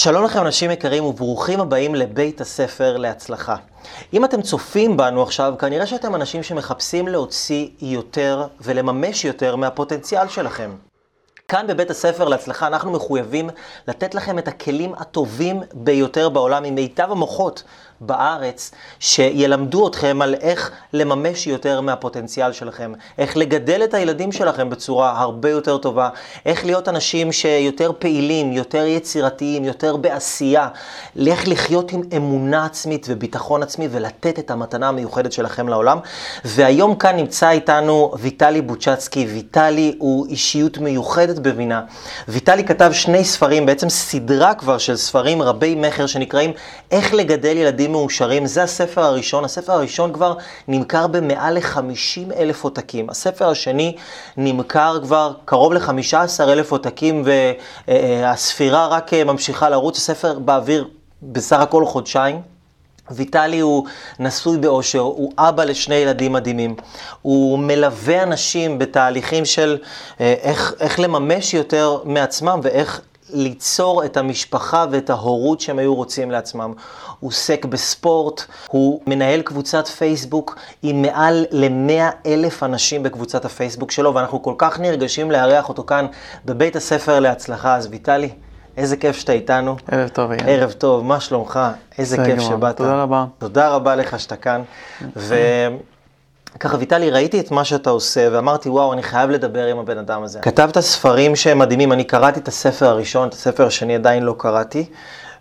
שלום לכם אנשים יקרים וברוכים הבאים לבית הספר להצלחה. אם אתם צופים בנו עכשיו, כנראה שאתם אנשים שמחפשים להוציא יותר ולממש יותר מהפוטנציאל שלכם. כאן בבית הספר להצלחה אנחנו מחויבים לתת לכם את הכלים הטובים ביותר בעולם עם מיטב המוחות בארץ, שילמדו אתכם על איך לממש יותר מהפוטנציאל שלכם, איך לגדל את הילדים שלכם בצורה הרבה יותר טובה, איך להיות אנשים שיותר פעילים, יותר יצירתיים, יותר בעשייה, איך לחיות עם אמונה עצמית וביטחון עצמי ולתת את המתנה המיוחדת שלכם לעולם. והיום כאן נמצא איתנו ויטלי בוצ'צקי. ויטלי הוא אישיות מיוחדת בבינה. ויטלי כתב שני ספרים, בעצם סדרה כבר של ספרים רבי מכר שנקראים איך לגדל ילדים ילדים מאושרים, זה הספר הראשון. הספר הראשון כבר נמכר במעל ל-50 אלף עותקים. הספר השני נמכר כבר קרוב ל-15 אלף עותקים, והספירה רק ממשיכה לרוץ. הספר באוויר בסך הכל חודשיים. ויטלי הוא נשוי באושר, הוא אבא לשני ילדים מדהימים. הוא מלווה אנשים בתהליכים של אה, איך, איך לממש יותר מעצמם ואיך ליצור את המשפחה ואת ההורות שהם היו רוצים לעצמם. הוא עוסק בספורט, הוא מנהל קבוצת פייסבוק עם מעל ל-100 אלף אנשים בקבוצת הפייסבוק שלו, ואנחנו כל כך נרגשים לארח אותו כאן בבית הספר להצלחה. אז ויטלי, איזה כיף שאתה איתנו. ערב טוב, אייל. ערב טוב, מה שלומך? איזה כיף שבאת. תודה רבה. תודה רבה לך שאתה כאן. ו... ככה, ויטלי, ראיתי את מה שאתה עושה, ואמרתי, וואו, אני חייב לדבר עם הבן אדם הזה. כתבת ספרים שהם מדהימים, אני קראתי את הספר הראשון, את הספר השני עדיין לא קראתי,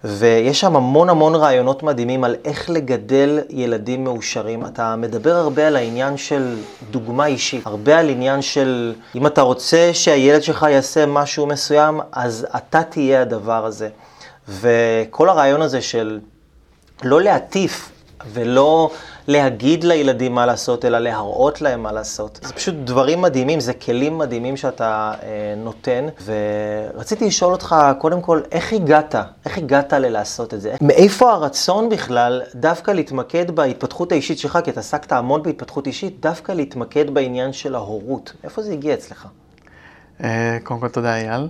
ויש שם המון המון רעיונות מדהימים על איך לגדל ילדים מאושרים. אתה מדבר הרבה על העניין של דוגמה אישית, הרבה על עניין של אם אתה רוצה שהילד שלך יעשה משהו מסוים, אז אתה תהיה הדבר הזה. וכל הרעיון הזה של לא להטיף ולא להגיד לילדים מה לעשות, אלא להראות להם מה לעשות. זה פשוט דברים מדהימים, זה כלים מדהימים שאתה אה, נותן. ורציתי לשאול אותך, קודם כל, איך הגעת? איך הגעת ללעשות את זה? מאיפה הרצון בכלל דווקא להתמקד בהתפתחות האישית שלך, כי אתה עסקת המון בהתפתחות אישית, דווקא להתמקד בעניין של ההורות? איפה זה הגיע אצלך? אה, קודם כל, תודה, אייל.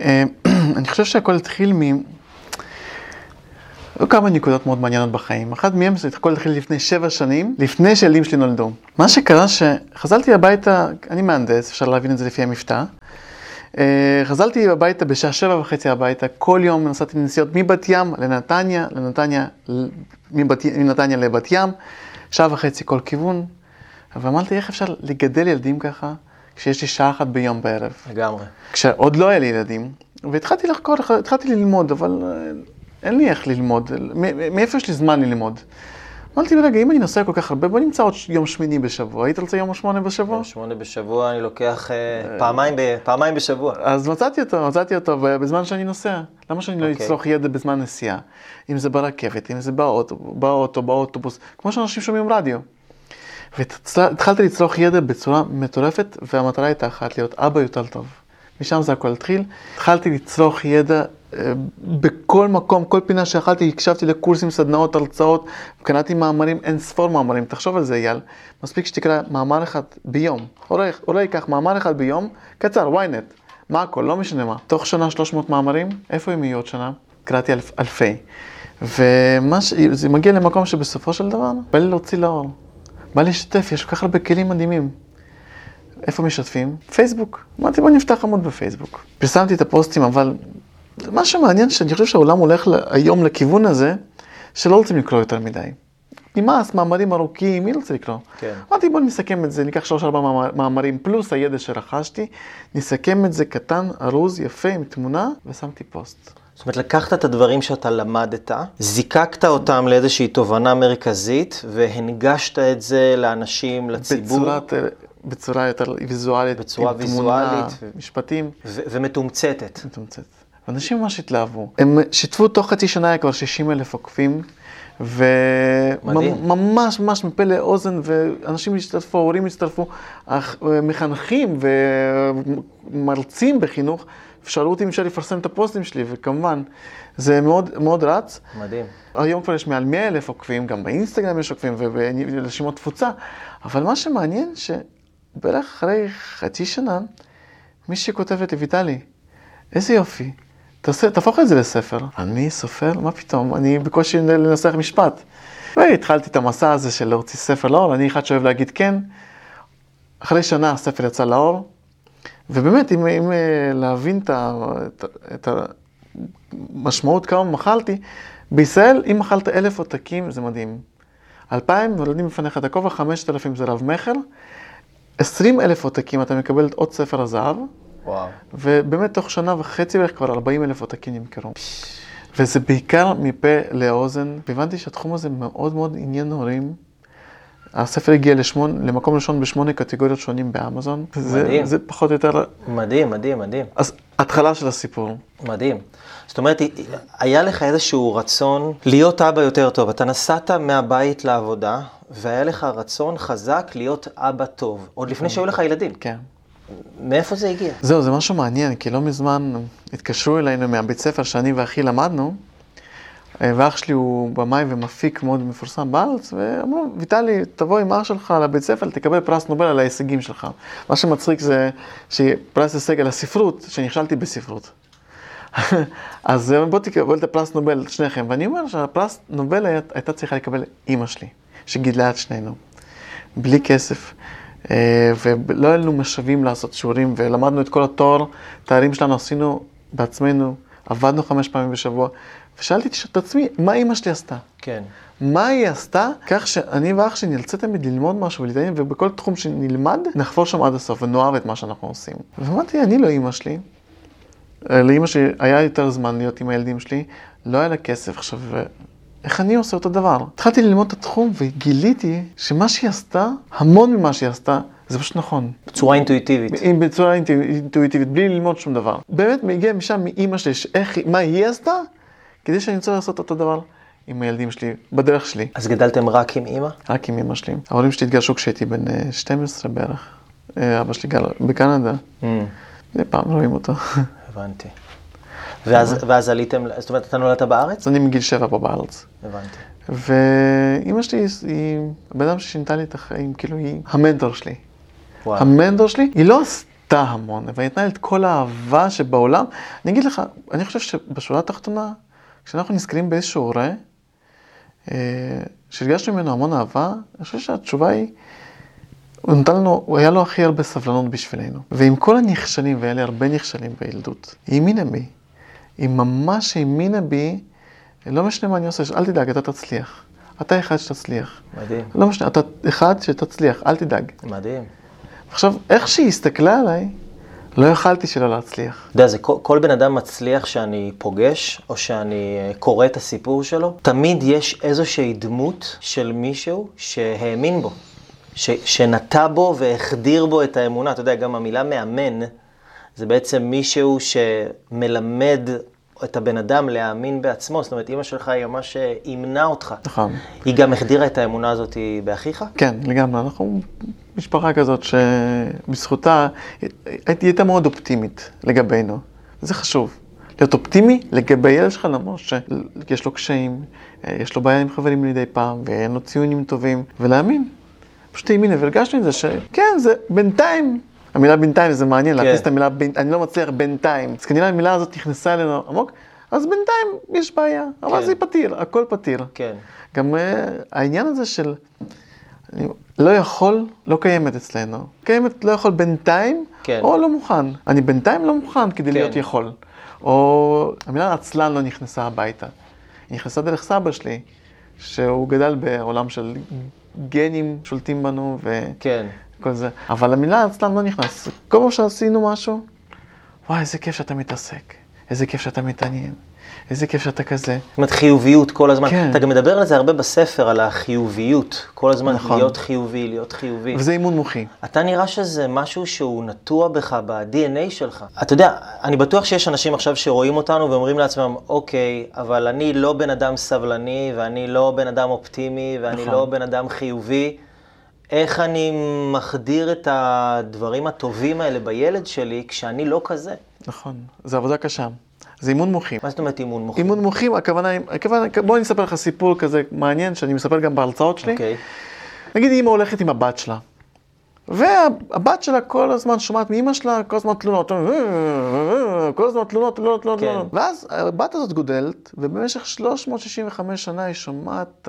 אה, אני חושב שהכל התחיל מ... היו כמה נקודות מאוד מעניינות בחיים. אחת מהן זה הכל התחיל לפני שבע שנים, לפני שהילדים שלי נולדו. מה שקרה שחזרתי הביתה, אני מהנדס, אפשר להבין את זה לפי המבטא. אה, חזרתי הביתה בשעה שבע וחצי הביתה, כל יום נסעתי לנסיעות מבת ים לנתניה, לנתניה, מבת, מנתניה לבת ים, שעה וחצי כל כיוון. ואמרתי, איך אפשר לגדל ילדים ככה, כשיש לי שעה אחת ביום בערב? לגמרי. כשעוד לא היה לי ילדים, והתחלתי לחקור, התחלתי ללמוד, אבל אה, אין לי איך ללמוד, מאיפה יש לי זמן ללמוד? אמרתי, רגע, אם אני נוסע כל כך הרבה, בוא נמצא עוד יום שמיני בשבוע. היית רוצה יום שמונה בשבוע? יום שמונה בשבוע אני לוקח uh, פעמיים, ב, פעמיים בשבוע. אז מצאתי אותו, מצאתי אותו בזמן שאני נוסע. למה שאני לא אצלוח אוקיי. ידע בזמן נסיעה? אם זה ברכבת, אם זה באוטו, באוטו, באוטובוס, כמו שאנשים שומעים רדיו. והתחלתי לצלוח ידע בצורה מטורפת, והמטרה הייתה אחת, להיות אבא יותר טוב. משם זה הכל התחיל. התחלתי לצרוך ידע אה, בכל מקום, כל פינה שיכלתי, הקשבתי לקורסים, סדנאות, הרצאות, קראתי מאמרים, אין ספור מאמרים. תחשוב על זה, אייל. מספיק שתקרא מאמר אחד ביום. אולי ייקח מאמר אחד ביום, קצר, ynet. מה הכל, לא משנה מה. תוך שנה 300 מאמרים, איפה הם יהיו עוד שנה? קראתי אלף, אלפי. וזה מגיע למקום שבסופו של דבר, בא לי להוציא לאור. בא לי לשתף, יש כל כך הרבה כלים מדהימים. איפה משתפים? פייסבוק. אמרתי בוא נפתח עמוד בפייסבוק. פרסמתי את הפוסטים, אבל מה שמעניין שאני חושב שהעולם הולך היום לכיוון הזה, שלא רוצים לקרוא יותר מדי. נמאס, מאמרים ארוכים, מי רוצה לקרוא? כן. אמרתי בוא נסכם את זה, ניקח שלוש ארבע מאמרים פלוס הידע שרכשתי, נסכם את זה קטן, ארוז, יפה, עם תמונה, ושמתי פוסט. זאת אומרת, לקחת את הדברים שאתה למדת, זיקקת אותם לאיזושהי תובנה מרכזית, והנגשת את זה לאנשים, לציבור. בצורת בצורה יותר ויזואלית, בצורה עם ויזואלית, תמונה, משפטים. ומתומצתת. מתומצת. אנשים ממש התלהבו. הם שיתפו תוך חצי שנה היה כבר 60 אלף עוקבים, וממש ממש מפה לאוזן, ואנשים השתתפו, הורים השתתפו, מחנכים ומרצים בחינוך, שאלו אותי אם אפשר לפרסם את הפוסטים שלי, וכמובן, זה מאוד, מאוד רץ. מדהים. היום כבר יש מעל 100 אלף עוקבים, גם באינסטגרם יש עוקבים וברשימות תפוצה, אבל מה שמעניין, ש... בערך אחרי חצי שנה, מישהי כותבת לי, ויטלי, איזה יופי, תעשה, תהפוך את זה לספר. אני סופר? מה פתאום? אני בקושי לנסח משפט. והתחלתי את המסע הזה של להוציא ספר לאור, אני אחד שאוהב להגיד כן. אחרי שנה הספר יצא לאור, ובאמת, אם, אם אה, להבין את, את, את המשמעות כמה מחלתי, בישראל, אם מחלת אלף עותקים, זה מדהים. אלפיים נולדים בפניך את הכובע, חמשת אלפים זה רב מכר, עשרים אלף עותקים אתה מקבל עוד ספר הזהב, וואו. ובאמת תוך שנה וחצי בערך כבר ארבעים אלף עותקים נמכרו. וזה בעיקר מפה לאוזן, והבנתי שהתחום הזה מאוד מאוד עניין הורים. הספר הגיע לשמון, למקום ראשון בשמונה קטגוריות שונים באמזון. מדהים. זה, זה פחות או יותר... מדהים, מדהים, מדהים. אז התחלה של הסיפור. מדהים. זאת אומרת, היה לך איזשהו רצון להיות אבא יותר טוב. אתה נסעת מהבית לעבודה, והיה לך רצון חזק להיות אבא טוב, עוד לפני שהיו לך ילדים. כן. מאיפה זה הגיע? זהו, זה משהו מעניין, כי לא מזמן התקשרו אלינו מהבית ספר שאני ואחי למדנו, אה, ואח שלי הוא במאי ומפיק מאוד מפורסם בארץ, ואמרו, ויטלי, תבוא עם אח שלך לבית ספר, תקבל פרס נובל על ההישגים שלך. מה שמצחיק זה שפרס הישג על הספרות, שנכשלתי בספרות. אז בוא תקבל את הפרס נובל, שניכם. ואני אומר שהפרס נובל הייתה צריכה לקבל אימא שלי, שגידלה את שנינו, בלי כסף. אה, ולא היה לנו משאבים לעשות שיעורים, ולמדנו את כל התואר, תארים שלנו עשינו בעצמנו, עבדנו חמש פעמים בשבוע, ושאלתי את עצמי, מה אימא שלי עשתה? כן. מה היא עשתה כך שאני ואח שלי נרצה תמיד ללמוד משהו ולהתעניין, ובכל תחום שנלמד, נחפור שם עד הסוף ונאהב את מה שאנחנו עושים. ואמרתי, אני לא אימא שלי. אה, לאימא שלי היה יותר זמן להיות עם הילדים שלי, לא היה לה כסף. עכשיו, איך אני עושה אותו דבר? התחלתי ללמוד את התחום וגיליתי שמה שהיא עשתה, המון ממה שהיא עשתה, זה פשוט נכון. בצורה אינטואיטיבית. בצורה אינטואיטיבית, בלי ללמוד שום דבר. באמת מגיע משם מאימא שלי, איך, מה היא עשתה, כדי שאני רוצה לעשות אותו דבר עם הילדים שלי, בדרך שלי. אז גדלתם רק עם אימא? רק עם אימא שלי. ההורים שלי התגרשו כשהייתי בן 12 אה, בערך. אה, אבא שלי גר בקנדה. Mm. פעם רואים אותו. הבנתי. ואז, ואז עליתם, זאת אומרת, אתה נולדת בארץ? אני מגיל שבע פה בארץ. הבנתי. ואימא שלי היא הבן אדם ששינתה לי את החיים, כאילו היא המנטור שלי. וואו. המנטור שלי, היא לא עשתה המון, אבל היא נתנה לי את כל האהבה שבעולם. אני אגיד לך, אני חושב שבשורה התחתונה, כשאנחנו נזכרים באיזשהו הורה, אה, שהרגשנו ממנו המון אהבה, אני חושב שהתשובה היא, הוא נתן לנו, הוא היה לו הכי הרבה סבלנות בשבילנו. ועם כל הנכשלים, והיה לי הרבה נכשלים בילדות, היא האמינה בי. היא ממש האמינה בי, לא משנה מה אני עושה, אל תדאג, אתה תצליח. אתה אחד שתצליח. מדהים. לא משנה, אתה אחד שתצליח, אל תדאג. מדהים. עכשיו, איך שהיא הסתכלה עליי, לא יכלתי שלא להצליח. אתה יודע, זה כל, כל בן אדם מצליח שאני פוגש, או שאני אה, קורא את הסיפור שלו, תמיד יש איזושהי דמות של מישהו שהאמין בו, ש, שנטע בו והחדיר בו את האמונה. אתה יודע, גם המילה מאמן, זה בעצם מישהו שמלמד את הבן אדם להאמין בעצמו, זאת אומרת, אימא שלך היא ממש אימנה אותך. נכון. היא גם החדירה את האמונה הזאת באחיך? כן, לגמרי. אנחנו משפחה כזאת שבזכותה, היא הייתה מאוד אופטימית לגבינו. זה חשוב. להיות אופטימי לגבי ילד שלך, למרות שיש לו קשיים, יש לו בעיה עם חברים מדי פעם, ואין לו ציונים טובים, ולהאמין. פשוט האמינה, והרגשנו את זה שכן, זה בינתיים המילה בינתיים זה מעניין, כן. להכניס את המילה בינתיים, אני לא מצליח בינתיים. אז כנראה המילה הזאת נכנסה אלינו עמוק, אז בינתיים יש בעיה, אבל כן. זה פתיר, הכל פתיר. כן. גם uh, העניין הזה של אני לא יכול, לא קיימת אצלנו. קיימת לא יכול בינתיים, כן. או לא מוכן. אני בינתיים לא מוכן כדי כן. להיות יכול. או המילה עצלן לא נכנסה הביתה. היא נכנסה דרך סבא שלי, שהוא גדל בעולם של גנים שולטים בנו, ו... כן. כל זה. אבל המילה עצלן לא נכנס. כל פעם שעשינו משהו, וואי, איזה כיף שאתה מתעסק, איזה כיף שאתה מתעניין. איזה כיף שאתה כזה. זאת אומרת, חיוביות כל הזמן. כן. אתה גם מדבר על זה הרבה בספר, על החיוביות. כל הזמן נכון. להיות חיובי, להיות חיובי. וזה אימון מוחי. אתה נראה שזה משהו שהוא נטוע בך, ב-DNA שלך. אתה יודע, אני בטוח שיש אנשים עכשיו שרואים אותנו ואומרים לעצמם, אוקיי, אבל אני לא בן אדם סבלני, ואני לא בן אדם אופטימי, ואני נכון. לא בן אדם חיובי. איך אני מחדיר את הדברים הטובים האלה בילד שלי כשאני לא כזה. נכון, זו עבודה קשה. זה אימון מוחים. מה זאת אומרת אימון מוחים? אימון מוחים, הכוונה, הכוונה, בוא אני אספר לך סיפור כזה מעניין, שאני מספר גם בהרצאות שלי. אוקיי. נגיד אימא הולכת עם הבת שלה, והבת שלה כל הזמן שומעת מאימא שלה כל הזמן תלונות, כל הזמן תלונות, תלונות, תלונות, כן. ואז הבת הזאת גודלת, ובמשך 365 שנה היא שומעת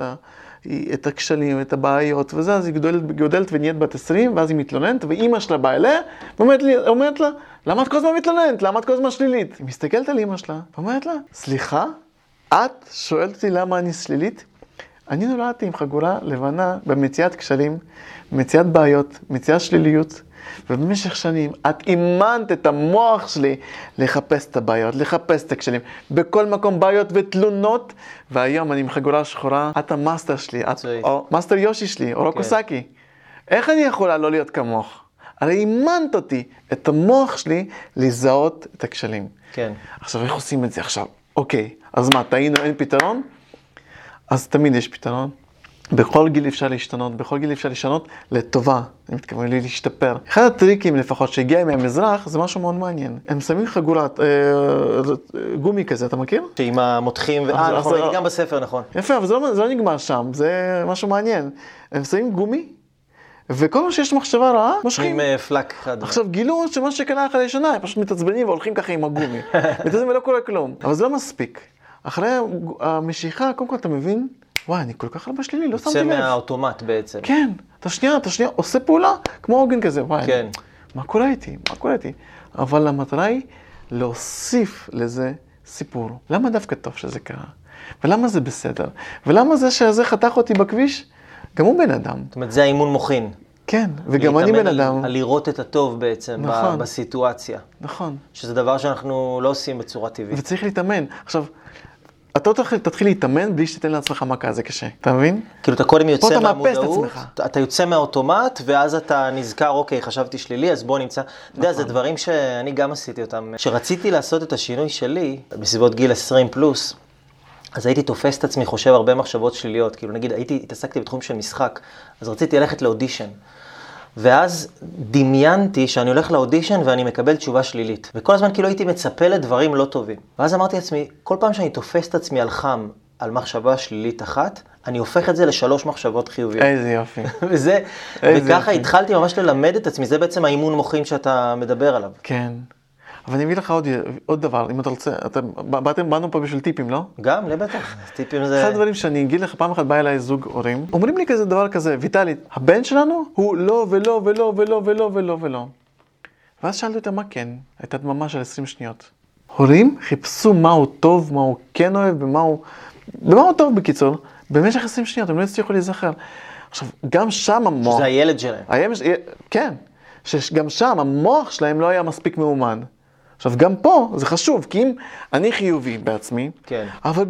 את הכשלים, את הבעיות, וזה, אז היא גודלת, גודלת ונהיית בת 20, ואז היא מתלוננת, ואימא שלה באה אליה, ואומרת לה, למה את כל הזמן מתלוננת? למה את כל הזמן שלילית? היא מסתכלת על אימא שלה, ואומרת לה, סליחה, את שואלת אותי למה אני שלילית? אני נולדתי עם חגורה לבנה במציאת כשלים, מציאת בעיות, מציאת שליליות, ובמשך שנים את אימנת את המוח שלי לחפש את הבעיות, לחפש את הכשלים. בכל מקום בעיות ותלונות, והיום אני עם חגורה שחורה, את המאסטר שלי, את. או מאסטר יושי שלי, או רוקוסקי. איך אני יכולה לא להיות כמוך? הרי אימנת אותי, את המוח שלי, לזהות את הכשלים. כן. עכשיו, איך עושים את זה עכשיו? אוקיי, אז מה, טעינו, אין פתרון? אז תמיד יש פתרון. בכל גיל אפשר להשתנות, בכל גיל אפשר לשנות לטובה, אני מתכוון לי להשתפר. אחד הטריקים לפחות שהגיע מהמזרח זה משהו מאוד מעניין. הם שמים חגורת אה, גומי כזה, אתה מכיר? שעם המותחים, ו... אה, נכון, ראיתי גם בספר, נכון. יפה, אבל זה לא, זה לא נגמר שם, זה משהו מעניין. הם שמים גומי, וכל מה שיש מחשבה רעה, מושכים. עם אה, פלאק אחד. עכשיו גילו שמה שקרה אחרי שנה, הם פשוט מתעצבנים והולכים ככה עם הגומי. מתעצבנים ולא קורה כלום. אבל זה לא מספיק. אחרי המשיכה, קודם כל אתה מבין, וואי, אני כל כך הרבה שלילי, לא שמתי יוצא לב. מהאוטומט בעצם. כן, אתה שנייה, אתה שנייה, עושה פעולה כמו עוגן כזה, וואי, כן. מה קורה איתי? מה קורה איתי? אבל המטרה היא להוסיף לזה סיפור. למה דווקא טוב שזה קרה? ולמה זה בסדר? ולמה זה שזה חתך אותי בכביש? גם הוא בן אדם. זאת אומרת, זה האימון מוחין. כן, וגם אני להתאמן בן אדם. על לראות את הטוב בעצם, נכון. בסיטואציה. נכון. שזה דבר שאנחנו לא עושים בצורה טבעית. וצריך להתאמן. עכשיו, אתה לא תתחיל, תתחיל להתאמן בלי שתיתן לעצמך מכה, זה קשה. אתה מבין? כאילו אתה קודם יוצא אתה מאפס את מהמודעות. אתה- יוצא מהאוטומט, ואז אתה נזכר, אוקיי, חשבתי שלילי, אז בוא נמצא. אתה יודע, זה נכון. דברים שאני גם עשיתי אותם. כשרציתי לעשות את השינוי שלי, בסביבות גיל 20 פלוס, אז הייתי תופס את עצמי, חושב הרבה מחשבות שליליות. כאילו, נגיד, הייתי, התעסקתי בתחום של משחק, אז רציתי ללכת לאודישן. ואז דמיינתי שאני הולך לאודישן ואני מקבל תשובה שלילית. וכל הזמן כאילו הייתי מצפה לדברים לא טובים. ואז אמרתי לעצמי, כל פעם שאני תופס את עצמי על חם, על מחשבה שלילית אחת, אני הופך את זה לשלוש מחשבות חיוביות. איזה יופי. וזה, איזה וככה יופי. התחלתי ממש ללמד את עצמי, זה בעצם האימון מוחין שאתה מדבר עליו. כן. אבל אני אביא לך עוד, עוד דבר, אם אתה רוצה, אתם, באתם, באנו פה בשביל טיפים, לא? גם, לבטח, טיפים זה... אחד הדברים שאני אגיד לך, פעם אחת בא אליי זוג הורים, אומרים לי כזה דבר כזה, ויטלי, הבן שלנו הוא לא ולא ולא ולא ולא ולא ולא. ואז שאלתי אותה מה כן, הייתה דממה של 20 שניות. הורים חיפשו מה הוא טוב, מה הוא כן אוהב, במה הוא... במה הוא טוב בקיצור, במשך 20 שניות, הם לא הצליחו להיזכר. עכשיו, גם שם המוח... זה הילד שלהם. היה, כן, שגם שם המוח שלהם לא היה מספיק מאומן. עכשיו, גם פה זה חשוב, כי אם אני חיובי בעצמי, כן. אבל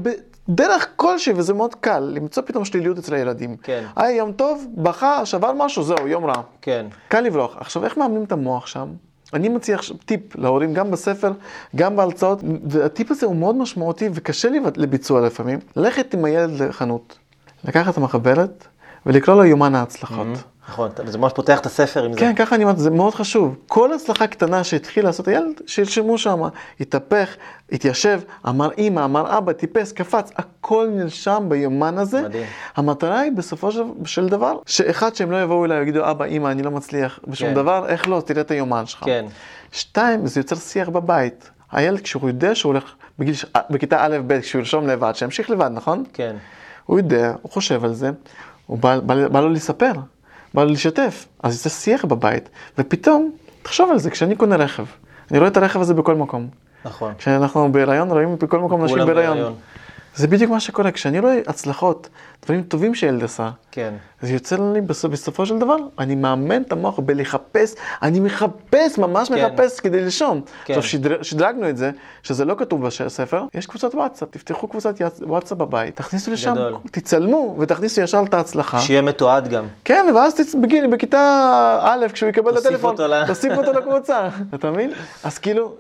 בדרך כלשהי, וזה מאוד קל, למצוא פתאום שליליות אצל הילדים. כן. היה יום טוב, בכה, שבר משהו, זהו, יום רע. כן. קל לברוח. עכשיו, איך מאמנים את המוח שם? אני מציע עכשיו טיפ להורים, גם בספר, גם בהרצאות, והטיפ הזה הוא מאוד משמעותי וקשה לי לביצוע לפעמים. ללכת עם הילד לחנות, לקחת את המחברת ולקרוא לו יומן ההצלחות. נכון, זה ממש פותח את הספר עם זה. כן, ככה אני אומר, זה מאוד חשוב. כל הצלחה קטנה שהתחיל לעשות הילד, שירשמו שם. התהפך, התיישב, אמר אימא, אמר אבא, טיפס, קפץ, הכל נרשם ביומן הזה. מדהים. המטרה היא בסופו של, של דבר, שאחד שהם לא יבואו אליי ויגידו, אבא, אימא, אני לא מצליח בשום כן. דבר, איך לא, תראה את היומן שלך. כן. שתיים, זה יוצר שיח בבית. הילד, כשהוא יודע שהוא הולך בגיל, בכיתה א'-ב', כשהוא ירשום לבד, שימשיך לבד, נכון? כן. הוא יודע, הוא חושב על זה, הוא בא, בא, בא לו לספר, בא לו לשתף, אז יוצא שיח בבית, ופתאום, תחשוב על זה, כשאני קונה רכב, אני רואה את הרכב הזה בכל מקום. נכון. כשאנחנו בהיריון, רואים בכל מקום נשים. בהיריון. זה בדיוק מה שקורה, כשאני רואה הצלחות, דברים טובים שילד עשה, כן. זה יוצא לי בסופ- בסופו של דבר, אני מאמן את המוח בלחפש, אני מחפש, ממש כן. מחפש כדי לישון. כן. עכשיו, שדר, שדרגנו את זה, שזה לא כתוב בספר, יש קבוצת וואטסאפ, תפתחו קבוצת וואטסאפ בבית, תכניסו לשם, גדול. תצלמו ותכניסו ישר את ההצלחה. שיהיה מתועד גם. כן, ואז תצ... בגיל, בכיתה א', כשהוא יקבל את הטלפון, תוסיף אותו לקבוצה, אתה מבין? אז כאילו,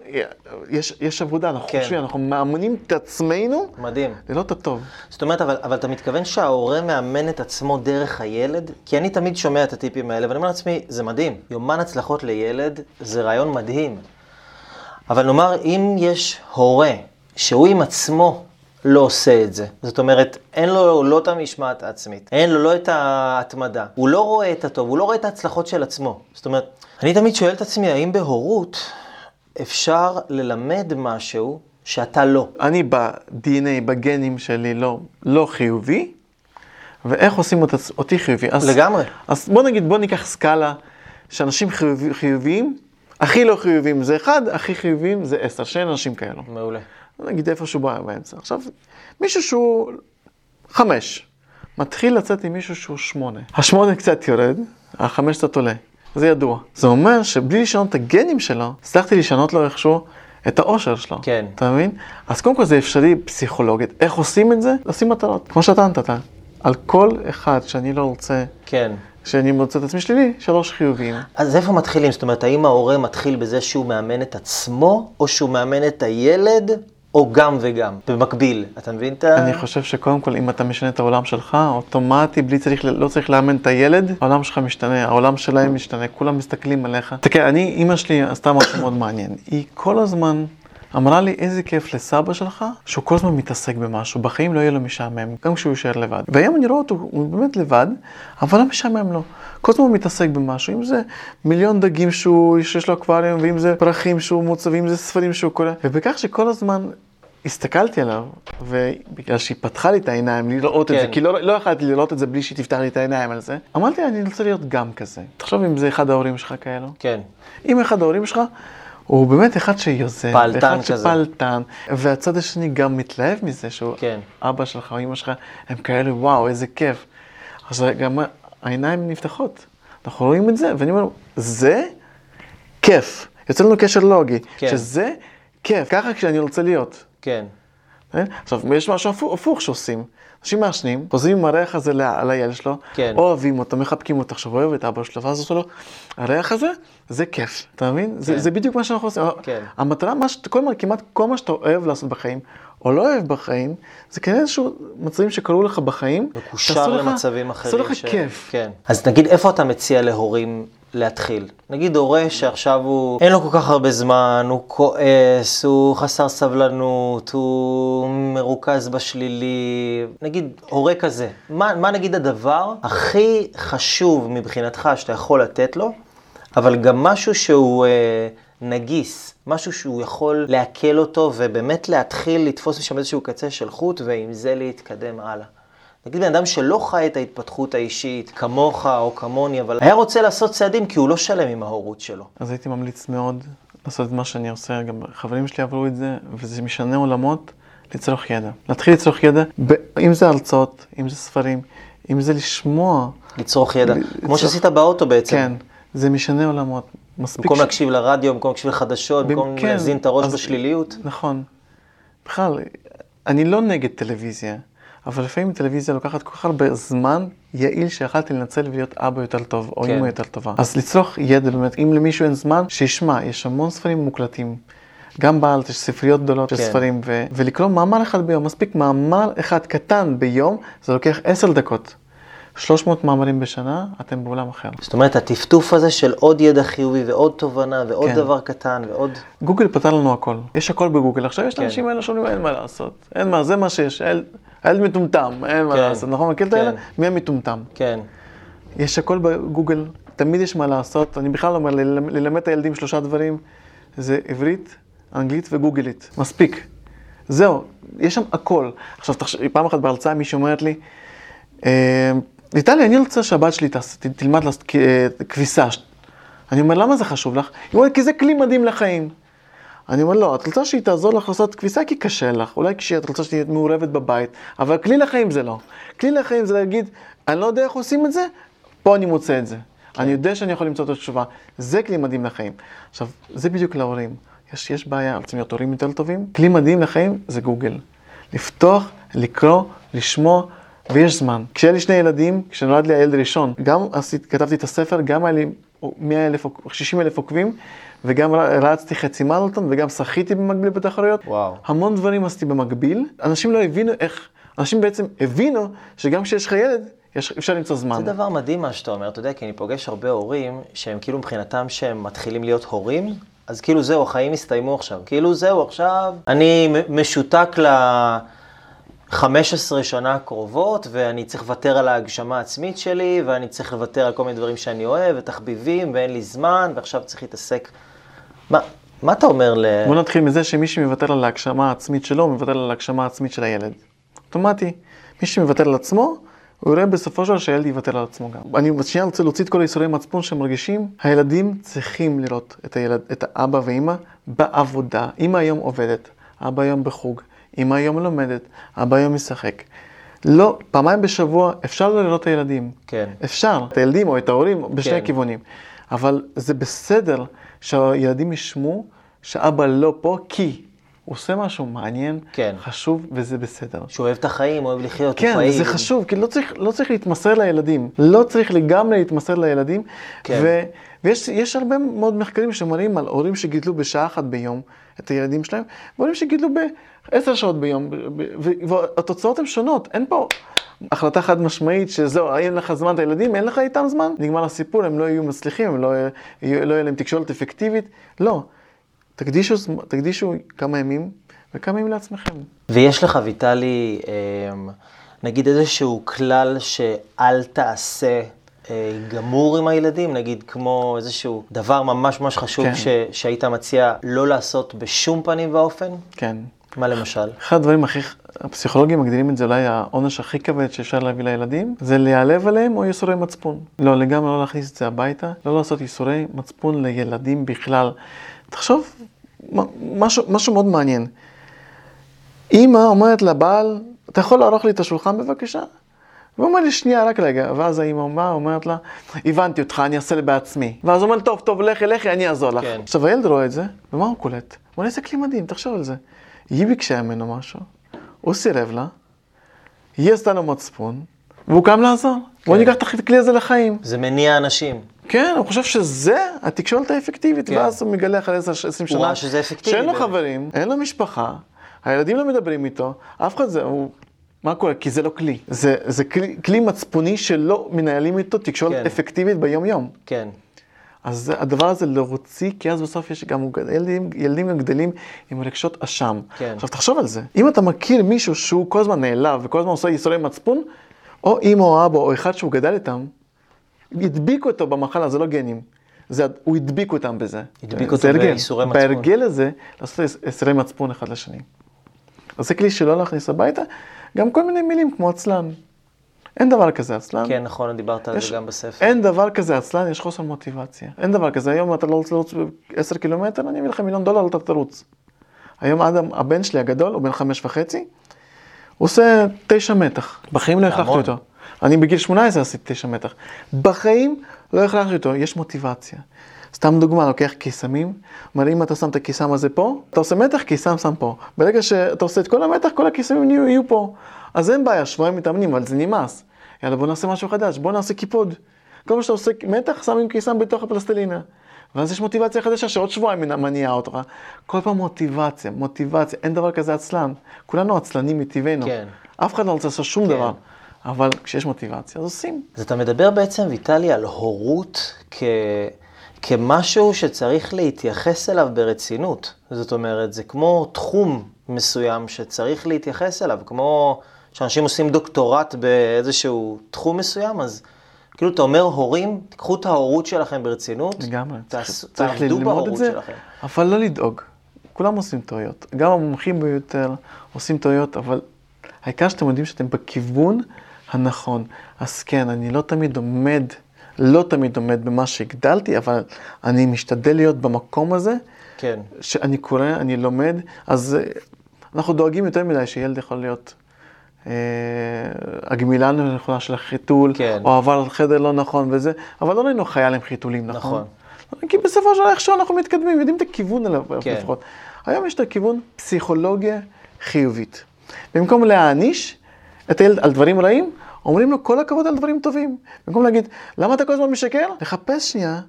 יש, יש עבודה, אנחנו כן. חושבים, אנחנו מאמנים את עצמנו מדהים. לראות את הטוב. זאת אומרת, אבל, אבל אתה מתכוון שההורה מאמן את עצמו דרך הילד? כי אני תמיד שומע את הטיפים האלה, ואני אומר לעצמי, זה מדהים. יומן הצלחות לילד זה רעיון מדהים. אבל נאמר, אם יש הורה שהוא עם עצמו לא עושה את זה, זאת אומרת, אין לו לא את המשמעת העצמית, אין לו לא את ההתמדה, הוא לא רואה את הטוב, הוא לא רואה את ההצלחות של עצמו. זאת אומרת, אני תמיד שואל את עצמי, האם בהורות אפשר ללמד משהו שאתה לא. אני ב-DNA, בגנים שלי לא, לא חיובי, ואיך עושים אות, אותי חיובי. אז, לגמרי. אז בוא נגיד, בוא ניקח סקאלה שאנשים חיובי, חיוביים, הכי לא חיוביים זה אחד, הכי חיוביים זה עשר, שאין אנשים כאלו. מעולה. נגיד איפשהו באמצע. עכשיו, מישהו שהוא חמש, מתחיל לצאת עם מישהו שהוא שמונה. השמונה קצת יורד, החמש קצת עולה. זה ידוע. זה אומר שבלי לשנות את הגנים שלו, הצלחתי לשנות לו איכשהו את האושר שלו. כן. אתה מבין? אז קודם כל זה אפשרי פסיכולוגית. איך עושים את זה? לשים מטרות. כמו שאתה נתת. על כל אחד שאני לא רוצה, כן. שאני מוצא את עצמי שלילי, שלוש חיוביים. אז איפה מתחילים? זאת אומרת, האם ההורה מתחיל בזה שהוא מאמן את עצמו, או שהוא מאמן את הילד, או גם וגם, במקביל, אתה מבין את ה... אני חושב שקודם כל, אם אתה משנה את העולם שלך, אוטומטי, בלי צריך, לא צריך לאמן את הילד, העולם שלך משתנה, העולם שלהם משתנה, כולם מסתכלים עליך. תראה, אני, אימא שלי עשתה משהו מאוד מעניין. היא כל הזמן אמרה לי, איזה כיף לסבא שלך, שהוא כל הזמן מתעסק במשהו, בחיים לא יהיה לו משעמם, גם כשהוא יישאר לבד. והיום אני רואה אותו, הוא באמת לבד, אבל לא משעמם לו. כל הזמן הוא מתעסק במשהו, אם זה מיליון דגים שהוא, שיש לו אקווריום, ואם זה פרחים שהוא מוצא, ואם זה ספרים שהוא קורא, ובכך שכל הזמן הסתכלתי עליו, ובגלל שהיא פתחה לי את העיניים לראות כן. את זה, כן. כי לא, לא יכולתי לראות את זה בלי שהיא תפתח לי את העיניים על זה, אמרתי, אני רוצה להיות גם כזה. תחשוב אם זה אחד ההורים שלך כאלו. כן. אם אחד ההורים שלך, הוא באמת אחד שיוזם, פעלתן כזה. שפעלתן, והצד השני גם מתלהב מזה, שהוא כן. אבא שלך או אמא שלך, הם כאלה, וואו, איזה כיף. אז גם העיניים נפתחות, אנחנו רואים את זה, ואני אומר, זה כיף. יוצא לנו קשר לוגי, כן. שזה כיף, ככה כשאני רוצה להיות. כן. כן? עכשיו, יש משהו הפוך, הפוך שעושים. אנשים מעשנים, חוזרים עם הריח הזה על הילד שלו, כן. אוהבים אותו, מחבקים אותו, עכשיו אוהב את אבא שלו, ואז עושה לו, הריח הזה, זה כיף, אתה מבין? כן. זה, זה בדיוק מה שאנחנו עושים. כן. המטרה, מה ש... כל מה, כמעט כל מה שאתה אוהב לעשות בחיים, או לא אוהב בחיים, זה כנראה איזשהו מצבים שקרו לך בחיים. מקושר למצבים לך, אחרים. עשו לך ש... כיף. כן. אז נגיד, איפה אתה מציע להורים להתחיל. נגיד הורה שעכשיו הוא, אין לו כל כך הרבה זמן, הוא כועס, הוא חסר סבלנות, הוא מרוכז בשלילי, נגיד הורה כזה. מה, מה נגיד הדבר הכי חשוב מבחינתך שאתה יכול לתת לו, אבל גם משהו שהוא אה, נגיס, משהו שהוא יכול לעכל אותו ובאמת להתחיל לתפוס משם איזשהו קצה של חוט ועם זה להתקדם הלאה. נגיד בן אדם שלא חי את ההתפתחות האישית, כמוך או כמוני, אבל היה רוצה לעשות צעדים כי הוא לא שלם עם ההורות שלו. אז הייתי ממליץ מאוד לעשות את מה שאני עושה, גם חברים שלי עברו את זה, וזה משנה עולמות, לצרוך ידע. להתחיל לצרוך ידע, אם זה הרצאות, אם זה ספרים, אם זה לשמוע. לצרוך ידע, לצרוך... כמו שעשית באוטו בעצם. כן, זה משנה עולמות. במקום ש... להקשיב לרדיו, במקום להקשיב לחדשות, במקום כן, להזין את הראש אז... בשליליות. נכון. בכלל, אני לא נגד טלוויזיה. אבל לפעמים טלוויזיה לוקחת כל כך הרבה זמן יעיל שיכלתי לנצל ולהיות אבא יותר טוב, או כן. אמא יותר טובה. אז לצרוך ידע באמת, אם למישהו אין זמן, שישמע, יש המון ספרים מוקלטים. גם בארץ יש ספריות גדולות של כן. ספרים, ו- ולקרוא מאמר אחד ביום, מספיק מאמר אחד קטן ביום, זה לוקח עשר דקות. 300 מאמרים בשנה, אתם בעולם אחר. זאת אומרת, הטפטוף הזה של עוד ידע חיובי ועוד תובנה ועוד כן. דבר קטן ועוד... גוגל פתר לנו הכל. יש הכל בגוגל. עכשיו יש את כן. האנשים האלה שאומרים, אין מה לעשות. אין מה, זה מה שיש. הילד מטומטם, אין מה כן. לעשות. נכון? מכיר את האלה? כן. מי המטומטם? כן. יש הכל בגוגל, תמיד יש מה לעשות. אני בכלל אומר, ללמד את הילדים שלושה דברים, זה עברית, אנגלית וגוגלית. מספיק. זהו, יש שם הכל. עכשיו, פעם אחת בהרצאה מישהו אומרת לי, אה, ליטלי, אני רוצה שהבת שלי תלמד כביסה. אני אומר, למה זה חשוב לך? היא אומרת, כי זה כלי מדהים לחיים. אני אומר, לא, את רוצה שהיא תעזור לך לעשות כביסה כי קשה לך, אולי כשאת רוצה שתהיה מעורבת בבית, אבל כלי לחיים זה לא. כלי לחיים זה להגיד, אני לא יודע איך עושים את זה, פה אני מוצא את זה. כן. אני יודע שאני יכול למצוא את התשובה. זה כלי מדהים לחיים. עכשיו, זה בדיוק להורים. יש, יש בעיה, רוצים להיות הורים יותר טובים? כלי מדהים לחיים זה גוגל. לפתוח, לקרוא, לשמוע, ויש זמן. כשהיה לי שני ילדים, כשנולד לי הילד הראשון, גם עשית, כתבתי את הספר, גם היה לי 100 אלף, 60 אלף עוקבים, וגם רצתי חצי מרתון, וגם שחיתי במקביל בתחרויות. וואו. המון דברים עשיתי במקביל. אנשים לא הבינו איך, אנשים בעצם הבינו שגם כשיש לך ילד, יש, אפשר למצוא זמן. זה דבר מדהים מה שאתה אומר, אתה יודע, כי אני פוגש הרבה הורים שהם כאילו מבחינתם שהם מתחילים להיות הורים, אז כאילו זהו, החיים הסתיימו עכשיו. כאילו זהו, עכשיו אני משותק ל... 15 שנה הקרובות, ואני צריך לוותר על ההגשמה העצמית שלי, ואני צריך לוותר על כל מיני דברים שאני אוהב, ותחביבים, ואין לי זמן, ועכשיו צריך להתעסק. מה, מה אתה אומר ל... בוא נתחיל מזה שמי שמוותר על ההגשמה העצמית שלו, מוותר על ההגשמה העצמית של הילד. אוטומטי. מי שמוותר על עצמו, הוא יראה בסופו של דבר שהילד יוותר על עצמו גם. אני שנייה רוצה להוציא את כל הייסורי מצפון שהם מרגישים. הילדים צריכים לראות את, הילד, את האבא ואימא בעבודה. אימא היום עובדת, אבא היום בחוג, אימא היום לומדת, אבא היום משחק. לא, פעמיים בשבוע אפשר לא לראות את הילדים. כן. אפשר, את הילדים או את ההורים בשני כן. הכיוונים. אבל זה בסדר שהילדים ישמעו שאבא לא פה, כי הוא עושה משהו מעניין, כן. חשוב, וזה בסדר. שהוא אוהב את החיים, אוהב לחיות, כן, הוא פעיל. זה חשוב, כי לא צריך, לא צריך להתמסר לילדים. לא צריך לגמרי להתמסר לילדים. כן. ו, ויש יש הרבה מאוד מחקרים שמראים על הורים שגידלו בשעה אחת ביום את הילדים שלהם, והורים שגידלו בעשר שעות ביום, והתוצאות הן שונות. אין פה החלטה חד משמעית שזהו, אין לך זמן את הילדים, אין לך איתם זמן, נגמר הסיפור, הם לא יהיו מצליחים, הם לא, לא יהיה להם תקשורת אפקטיבית. לא. תקדישו, תקדישו כמה ימים וכמה ימים לעצמכם. ויש לך, ויטלי, אמ, נגיד איזשהו כלל שאל תעשה אה, גמור עם הילדים, נגיד כמו איזשהו דבר ממש ממש חשוב כן. ש, שהיית מציע לא לעשות בשום פנים ואופן? כן. מה למשל? אחד הדברים הכי, הפסיכולוגים מגדירים את זה אולי העונש הכי כבד שאפשר להביא לילדים, זה להיעלב עליהם או ייסורי מצפון. לא, לגמרי לא להכניס את זה הביתה, לא לעשות ייסורי מצפון לילדים בכלל. תחשוב, משהו, משהו מאוד מעניין. אימא אומרת לבעל, אתה יכול לערוך לי את השולחן בבקשה? והוא אומר לי, שנייה, רק רגע. ואז האמא באה, אומרת לה, הבנתי אותך, אני אעשה בעצמי. ואז הוא אומר, טוב, טוב, לכי, לכי, אני אעזור לך. כן. עכשיו, הילד רואה את זה, ומה הוא קולט? הוא אומר, איזה כלי מדהים, תחשוב על זה. היא ביקשה ממנו משהו, הוא סירב לה, היא עשתה לו מצפון, והוא קם לעזור. בוא ניקח את הכלי הזה לחיים. זה מניע אנשים. כן, הוא חושב שזה התקשורת האפקטיבית, כן. ואז הוא מגלה אחרי 10-20 שנה, ראה שזה אפקטיבי שאין לו. חברים, אין לו משפחה, הילדים לא מדברים איתו, אף אחד זה, הוא... מה קורה? כי זה לא כלי. זה, זה כלי, כלי מצפוני שלא מנהלים איתו תקשורת כן. אפקטיבית ביום-יום. כן. אז זה- הדבר הזה להוציא, כי אז בסוף יש גם, ילדים, ילדים גם גדלים עם רגשות אשם. כן. עכשיו תחשוב על זה, אם אתה מכיר מישהו שהוא כל הזמן נעלב וכל הזמן עושה ייסורי מצפון, או אמא או אבא או אחד שהוא גדל איתם, הדביקו אותו במחלה, זה לא גנים. זה, הוא הדביק אותם בזה. הדביק הרגל. בייסורי מצפון. בהרגל הזה, לעשות ייסורי מצפון אחד לשני. אז זה כלי שלא להכניס הביתה, גם כל מיני מילים כמו עצלן. אין דבר כזה עצלן. כן, נכון, דיברת על יש- זה גם בספר. אין דבר כזה עצלן, יש חוסר מוטיבציה. אין דבר כזה, היום אתה לא רוצה לרוץ ב-10 קילומטר, אני אביא לך מיליון דולר, אתה תרוץ. היום אדם, הבן שלי הגדול, הוא בן חמש וחצי, הוא עושה תשע מתח. בחיים לא הכרחתי. אותו. אני בגיל 18 עשיתי תשע מתח. בחיים לא הכרחתי אותו, יש מוטיבציה. סתם דוגמה, לוקח קיסמים, אומר אם אתה שם את הקיסם הזה פה, אתה עושה מתח, קיסם שם פה. ברגע שאתה עושה את כל המתח, כל הקיסמים יהיו, יהיו פה. אז אין בעיה, שבועיים מתאמנים, אבל זה נמאס. יאללה, בוא נעשה משהו חדש, בוא נעשה קיפוד. כל מה שאתה עושה מתח, שמים קיסם בתוך הפלסטלינה. ואז יש מוטיבציה חדשה שעוד שבועיים מנ- מניעה אותך. כל פעם מוטיבציה, מוטיבציה, אין דבר כזה עצלן. כולנו עצלנים מטבענו. כן. אף אחד לא רוצה לעשות שום כן. דבר. אבל כשיש מוטיבציה, אז עושים. אז אתה מדבר בעצם, ויטלי, על הורות כ... כמשהו שצריך להתייחס אליו ברצינות. זאת אומרת, זה כמו תחום מסוים שצריך להתייחס אליו, כמו שאנשים עושים דוקטורט באיזשהו תחום מסוים, אז כאילו אתה אומר, הורים, תיקחו את ההורות שלכם ברצינות, לגמרי. תעשו- צריך ללמוד את זה, שלכם. אבל לא לדאוג. כולם עושים טעויות. גם המומחים ביותר עושים טעויות, אבל העיקר שאתם יודעים שאתם בכיוון הנכון. אז כן, אני לא תמיד עומד, לא תמיד עומד במה שהגדלתי, אבל אני משתדל להיות במקום הזה, כן, שאני קורא, אני לומד, אז אה, אנחנו דואגים יותר מדי שילד יכול להיות הגמילה הנכונה של החיתול, כן. או עבר חדר לא נכון וזה, אבל לא ראינו חייל עם חיתולים, נכון? נכון. כי בסופו של דבר איכשהו אנחנו מתקדמים, יודעים את הכיוון עליו כן. לפחות. היום יש את הכיוון פסיכולוגיה חיובית. במקום להעניש את הילד על דברים רעים, אומרים לו כל הכבוד על דברים טובים. במקום להגיד, למה אתה כל הזמן משקר? לחפש שנייה,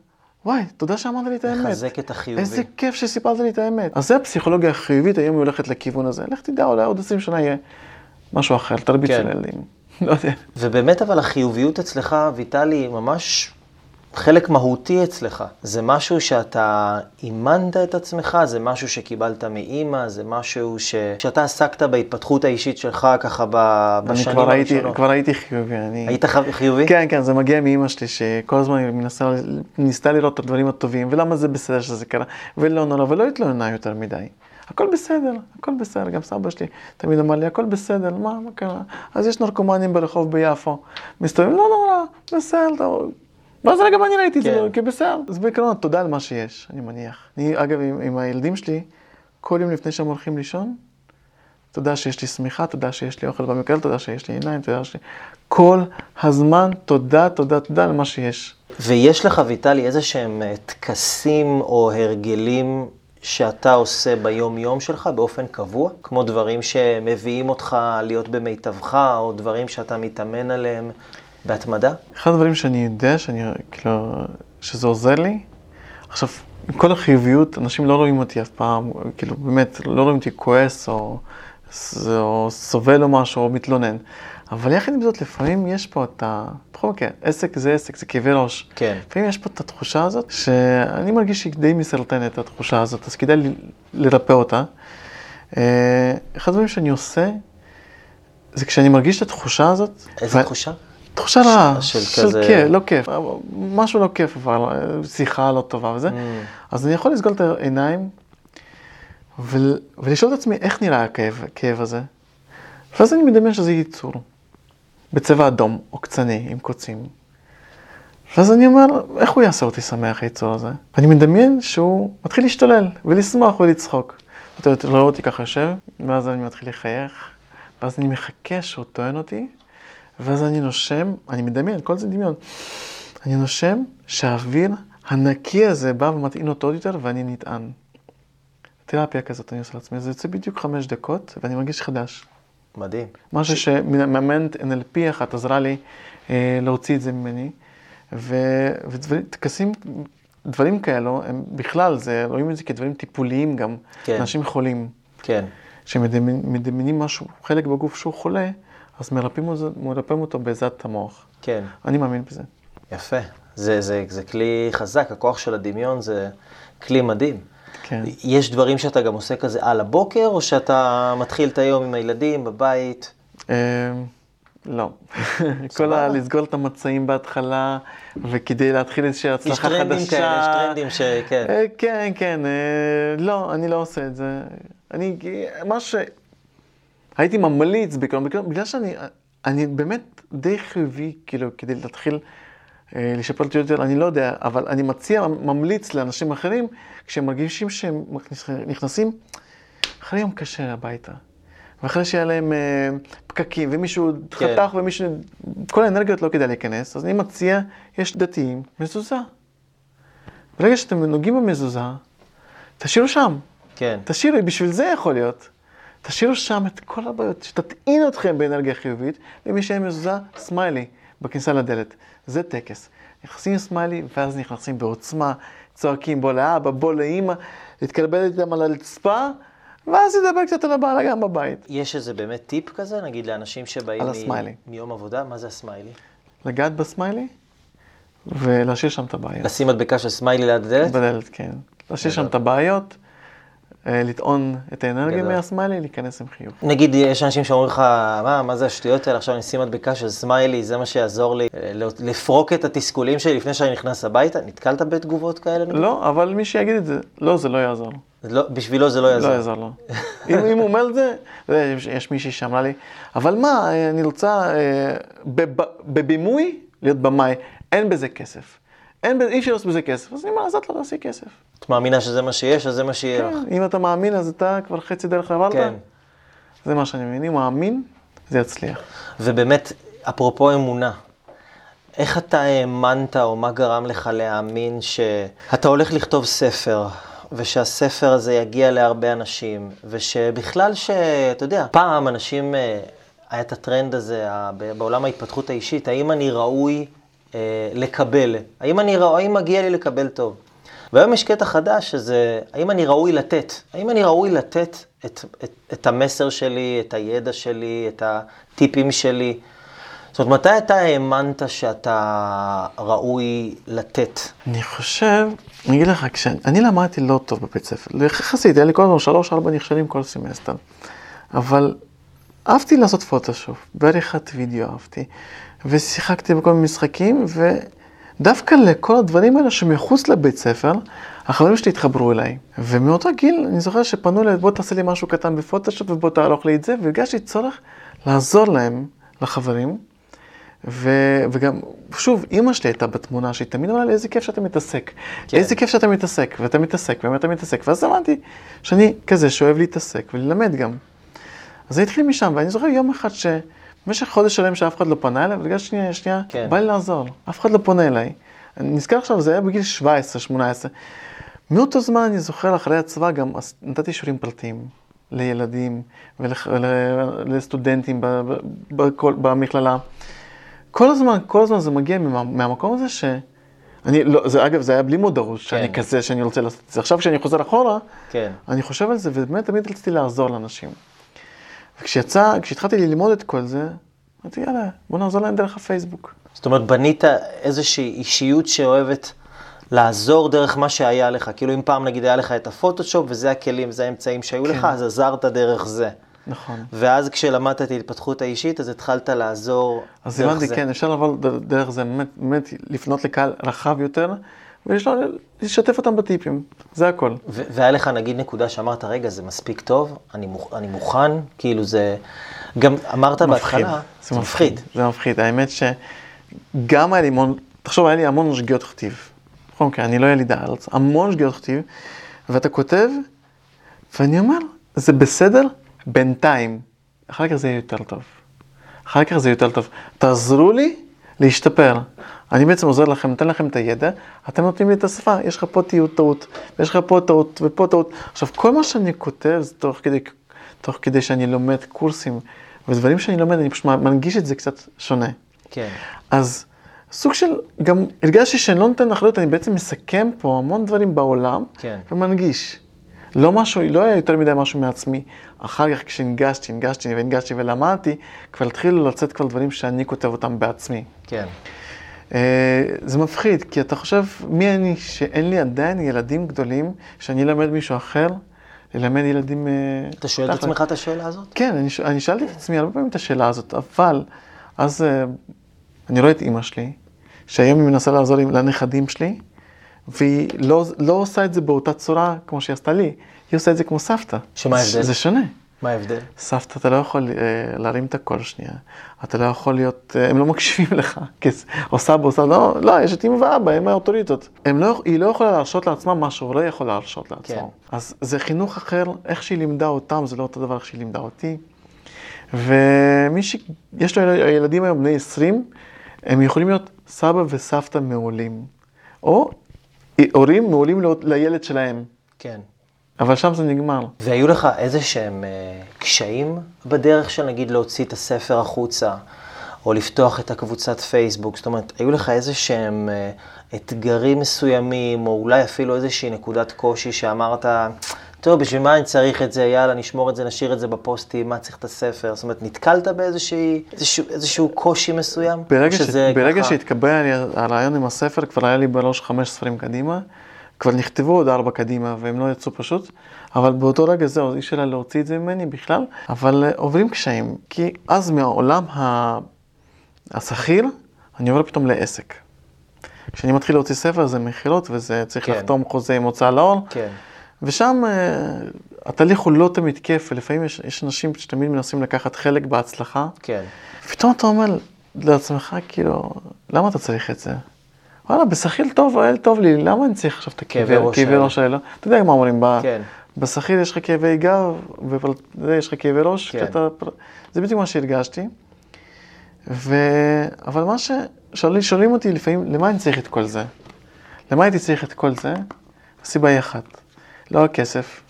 וואי, תודה שאמרת לי את האמת. לחזק את החיובי. איזה כיף שסיפרת לי את האמת. אז זה הפסיכולוגיה החיובית, היום היא הולכת לכיוון הזה. לך תדע, אולי עוד 20 שנה יהיה משהו אחר, תרביץ כן. של ילדים. לא יודע. ובאמת אבל החיוביות אצלך, ויטלי, ממש חלק מהותי אצלך. זה משהו שאתה אימנת את עצמך, זה משהו שקיבלת מאימא, זה משהו ש... שאתה עסקת בהתפתחות האישית שלך ככה בשנים הראשונות. אני כבר הייתי חיובי. אני... היית חיובי? כן, כן, זה מגיע מאימא שלי, שכל הזמן היא מנסה, ניסתה לראות את הדברים הטובים, ולמה זה בסדר שזה קרה, ולא נורא, ולא התלוננה יותר מדי. הכל בסדר, הכל בסדר, גם סבא שלי תמיד אמר לי, הכל בסדר, מה, מה קרה? אז יש נרקומנים ברחוב ביפו, מסתובבים, לא נורא, בסדר, ואז רגע אני ראיתי את זה, כן. כי בסדר. אז בעיקרון, תודה על מה שיש, אני מניח. אני, אגב, עם, עם הילדים שלי, כל יום לפני שהם הולכים לישון, תודה שיש לי שמיכה, תודה שיש לי אוכל במקרל, תודה שיש לי עיניים, תודה שיש לי... כל הזמן, תודה, תודה, תודה על מה שיש. ויש לך, ויטלי, איזה שהם אה, טקסים או הרגלים שאתה עושה ביום-יום שלך באופן קבוע? כמו דברים שמביאים אותך להיות במיטבך, או דברים שאתה מתאמן עליהם בהתמדה? אחד הדברים שאני יודע, שאני, כאילו, שזה עוזר לי, עכשיו, עם כל החיוביות, אנשים לא רואים אותי אף פעם, כאילו, באמת, לא רואים אותי כועס, או, או סובל או משהו, או מתלונן. אבל יחד עם זאת, לפעמים יש פה את ה... בכל מקרה, עסק זה עסק, זה כאבי ראש. כן. לפעמים יש פה את התחושה הזאת, שאני מרגיש שהיא די מסרטנת, התחושה הזאת, אז כדאי לרפא אותה. אה, אחד הדברים שאני עושה, זה כשאני מרגיש את התחושה הזאת... איזה ו... תחושה? תחושה רעה, של, של כזה... כיף, לא כיף, משהו לא כיף, אבל שיחה לא טובה וזה. Mm. אז אני יכול לסגול את העיניים ו... ולשאול את עצמי איך נראה הכאב, הכאב הזה. ואז אני מדמיין שזה ייצור, בצבע אדום או קצני עם קוצים. ואז אני אומר, איך הוא יעשה אותי שמח, היצור הזה? ואני מדמיין שהוא מתחיל להשתולל ולשמוח ולצחוק. אתה רואה אותי ככה יושב, ואז אני מתחיל לחייך, ואז אני מחכה שהוא טוען אותי, ואז אני נושם, אני מדמיין, כל זה דמיון. אני נושם שהאוויר הנקי הזה בא ומטעין אותו עוד יותר ואני נטען. תרפיה כזאת אני עושה לעצמי, זה יוצא בדיוק חמש דקות ואני מרגיש חדש. מדהים. משהו ש... שמאמנת NLP אחת עזרה לי אה, להוציא את זה ממני. וטקסים, דברים כאלו, הם בכלל, זה, רואים את זה כדברים טיפוליים גם. כן. אנשים חולים. כן. שמדמיינים משהו, חלק בגוף שהוא חולה, אז מרפאים, מרפאים אותו בעזרת המוח. כן. אני מאמין בזה. יפה. זה, זה, זה כלי חזק, הכוח של הדמיון זה כלי מדהים. כן. יש דברים שאתה גם עושה כזה על הבוקר, או שאתה מתחיל את היום עם הילדים בבית? אמ, לא. כל ה... לסגור את המצעים בהתחלה, וכדי להתחיל איזושהי הצלחה חדשה. יש טרנדים כאלה, יש טרנדים ש... כן. אה, כן, כן. אה, לא, אני לא עושה את זה. אני, מה ש... הייתי ממליץ, בגלל שאני אני באמת די חיובי, כאילו, כדי להתחיל לשפר אותי יותר, אני לא יודע, אבל אני מציע, ממליץ לאנשים אחרים, כשהם מרגישים שהם נכנסים אחרי יום קשה הביתה. ואחרי שהיה להם אה, פקקים, ומישהו כן. חתך ומישהו... כל האנרגיות לא כדאי להיכנס, אז אני מציע, יש דתיים, מזוזה. ברגע שאתם נוגעים במזוזה, תשאירו שם. כן. תשאירו, בשביל זה יכול להיות. תשאירו שם את כל הבעיות, שתטעין אתכם באנרגיה חיובית, ומי שאין מזוזה, סמיילי, בכניסה לדלת. זה טקס. נכנסים סמיילי, ואז נכנסים בעוצמה, צועקים בוא לאבא, בוא לאימא, להתגלגל איתם על הרצפה, ואז ידבר קצת על הבעלה גם בבית. יש איזה באמת טיפ כזה, נגיד לאנשים שבאים מ- מיום עבודה? מה זה הסמיילי? לגעת בסמיילי ולהשאיר שם את הבעיות. לשים מדבקה של סמיילי ליד הדלת? בדלת, כן. להשאיר שם את הבעיות. אה, לטעון את האנרגיה מהסמיילי, להיכנס עם חיוך. נגיד, יש אנשים שאומרים לך, מה, מה זה השטויות האלה, עכשיו אני אשים מדבקה של סמיילי, זה מה שיעזור לי אה, לפרוק את התסכולים שלי לפני שאני נכנס הביתה? נתקלת בתגובות כאלה? לא, אבל מי שיגיד את זה, לא, זה לא יעזור. לא, בשבילו זה לא יעזור. לא יעזור לו. אם, אם הוא אומר את זה, יש, יש מישהי שאמרה לי, אבל מה, אני רוצה בבימוי להיות במאי, אין בזה כסף. אין, אי אפשר לעשות בזה כסף, אז אני אומר, אז את לא תעשי כסף. את מאמינה שזה מה שיש, אז זה מה שיהיה כן, לך. אם אתה מאמין, אז אתה כבר חצי דרך עברת. כן. זה מה שאני מבין, אם הוא מאמין, זה יצליח. ובאמת, אפרופו אמונה, איך אתה האמנת, או מה גרם לך להאמין שאתה הולך לכתוב ספר, ושהספר הזה יגיע להרבה אנשים, ושבכלל שאתה יודע, פעם אנשים, אה, היה את הטרנד הזה בעולם ההתפתחות האישית, האם אני ראוי אה, לקבל? האם, אני, האם מגיע לי לקבל טוב? והיום יש קטע חדש, שזה האם אני ראוי לתת? האם אני ראוי לתת את, את, את המסר שלי, את הידע שלי, את הטיפים שלי? זאת אומרת, מתי אתה האמנת שאתה ראוי לתת? אני חושב, אני אגיד לך, כשאני למדתי לא טוב בבית ספר, יחסית, היה לי כל הזמן שלוש, ארבע נכשלים כל סמסטר, אבל אהבתי לעשות פוטושופ, בעריכת וידאו אהבתי, ושיחקתי בכל מיני משחקים, ודווקא לכל הדברים האלה שמחוץ לבית ספר, החברים שלי התחברו אליי. ומאותו גיל, אני זוכר שפנו אליי, בוא תעשה לי משהו קטן בפוטושופ ובוא תערוך לי את זה, והרגשתי צורך לעזור להם, לחברים. ו, וגם, שוב, אימא שלי הייתה בתמונה, שהיא תמיד אמרה לי, איזה כיף שאתה מתעסק. כן. איזה כיף שאתה מתעסק, ואתה מתעסק, ואתה מתעסק. ואז אמרתי שאני כזה שאוהב להתעסק וללמד גם. אז זה התחיל משם, ואני זוכר יום אחד שבמשך חודש שלם שאף אחד לא פנה אליי, ובגלל שנייה, שנייה, כן. בא לי לעזור. אף אחד לא פונה אליי. אני נזכר עכשיו, זה היה בגיל 17-18. מאותו זמן אני זוכר, אחרי הצבא גם נתתי שיעורים פרטיים לילדים ולסטודנטים במכללה. כל הזמן, כל הזמן זה מגיע מהמקום הזה ש... אני, לא, זה אגב, זה היה בלי מודעות, כן. שאני כזה, שאני רוצה לעשות את זה. עכשיו כשאני חוזר אחורה, כן. אני חושב על זה, ובאמת תמיד רציתי לעזור לאנשים. וכשיצא, כשהתחלתי ללמוד את כל זה, אמרתי, יאללה, בוא נעזור להם דרך הפייסבוק. זאת אומרת, בנית איזושהי אישיות שאוהבת לעזור דרך מה שהיה לך. כאילו אם פעם נגיד היה לך את הפוטושופ, וזה הכלים, וזה האמצעים שהיו כן. לך, אז עזרת דרך זה. נכון. ואז כשלמדת את ההתפתחות האישית, אז התחלת לעזור דרך זה. אז הבנתי, כן, אפשר לעבור דרך זה, באמת, באמת לפנות לקהל רחב יותר, ולשתף אותם בטיפים, זה הכל. והיה לך נגיד נקודה שאמרת, רגע, זה מספיק טוב, אני, מוכ אני מוכן, כאילו זה... גם אמרת בהתחלה, זה מפחיד. זה מפחיד, האמת שגם היה לי המון, תחשוב, היה לי המון שגיאות כתיב. נכון, כי אני לא יליד הארץ, המון שגיאות כתיב, ואתה כותב, ואני אומר, זה בסדר בינתיים, אחר כך זה יהיה יותר טוב. אחר כך זה יותר טוב. תעזרו לי להשתפר. אני בעצם עוזר לכם, נותן לכם את הידע, אתם נותנים לי את השפה, יש לך פה טעות, ויש לך פה טעות, ופה טעות. עכשיו, כל מה שאני כותב זה תוך כדי, תוך כדי שאני לומד קורסים, ודברים שאני לומד, אני פשוט מנגיש את זה קצת שונה. כן. אז סוג של, גם הרגשתי שאני לא נותן אחריות, אני בעצם מסכם פה המון דברים בעולם, כן. ומנגיש. לא משהו, לא היה יותר מדי משהו מעצמי. אחר כך כשהנגשתי, הנגשתי והנגשתי ולמדתי, כבר התחילו לצאת כבר דברים שאני כותב אותם בעצמי. כן. Uh, זה מפחיד, כי אתה חושב, מי אני שאין לי עדיין ילדים גדולים, שאני אלמד מישהו אחר, ללמד ילדים... Uh, אתה שואל את עצמך את השאלה הזאת? כן, אני, אני שאלתי את עצמי הרבה פעמים את השאלה הזאת, אבל אז uh, אני רואה את אימא שלי, שהיום היא מנסה לעזור לנכדים שלי, והיא לא, לא עושה את זה באותה צורה כמו שהיא עשתה לי, היא עושה את זה כמו סבתא. שמה ההבדל? זה שונה. מה ההבדל? סבתא, אתה לא יכול אה, להרים את הקול שנייה, אתה לא יכול להיות, אה, הם לא מקשיבים לך, או סבא או סבא, לא, לא, יש את אמא ואבא, הם האוטוריטות. לא, היא לא יכולה להרשות לעצמה מה שהוא לא יכול להרשות לעצמו. כן. אז זה חינוך אחר, איך שהיא לימדה אותם, זה לא אותו דבר איך שהיא לימדה אותי. ומי שיש לו ילדים היום בני 20, הם יכולים להיות סבא וסבתא מעולים. או הורים מעולים לילד שלהם. כן. אבל שם זה נגמר. והיו לך איזה שהם אה, קשיים בדרך של נגיד להוציא את הספר החוצה, או לפתוח את הקבוצת פייסבוק? זאת אומרת, היו לך איזה שהם אה, אתגרים מסוימים, או אולי אפילו איזושהי נקודת קושי שאמרת, טוב, בשביל מה אני צריך את זה, יאללה, נשמור את זה, נשאיר את זה בפוסטים, מה צריך את הספר? זאת אומרת, נתקלת באיזשהו איזשהו קושי מסוים? ברגע, ש... ברגע ככה... שהתקבל הרעיון עם הספר, כבר היה לי בראש חמש ספרים קדימה, כבר נכתבו עוד ארבע קדימה, והם לא יצאו פשוט, אבל באותו רגע זהו, אי אפשר להוציא את זה ממני בכלל, אבל uh, עוברים קשיים, כי אז מהעולם. השכיר, אני עובר פתאום לעסק. כשאני מתחיל להוציא ספר זה מכירות, וזה צריך כן. לחתום חוזה עם הוצאה לאור. כן. ושם uh, התהליך הוא לא תמיד כיף, ולפעמים יש, יש אנשים שתמיד מנסים לקחת חלק בהצלחה. כן. ופתאום אתה אומר לעצמך, כאילו, למה אתה צריך את זה? וואלה, בשכיר טוב, האל טוב לי, למה אני צריך עכשיו את הכאבי ראש האלה? אתה יודע מה אומרים, כן. בשכיר יש לך כאבי גב, ויש לך כאבי ראש, כן. זה בדיוק מה שהרגשתי. ו... אבל מה ששואלים אותי לפעמים, למה אני צריך את כל זה? למה הייתי צריך את כל זה? הסיבה היא אחת. לא הכסף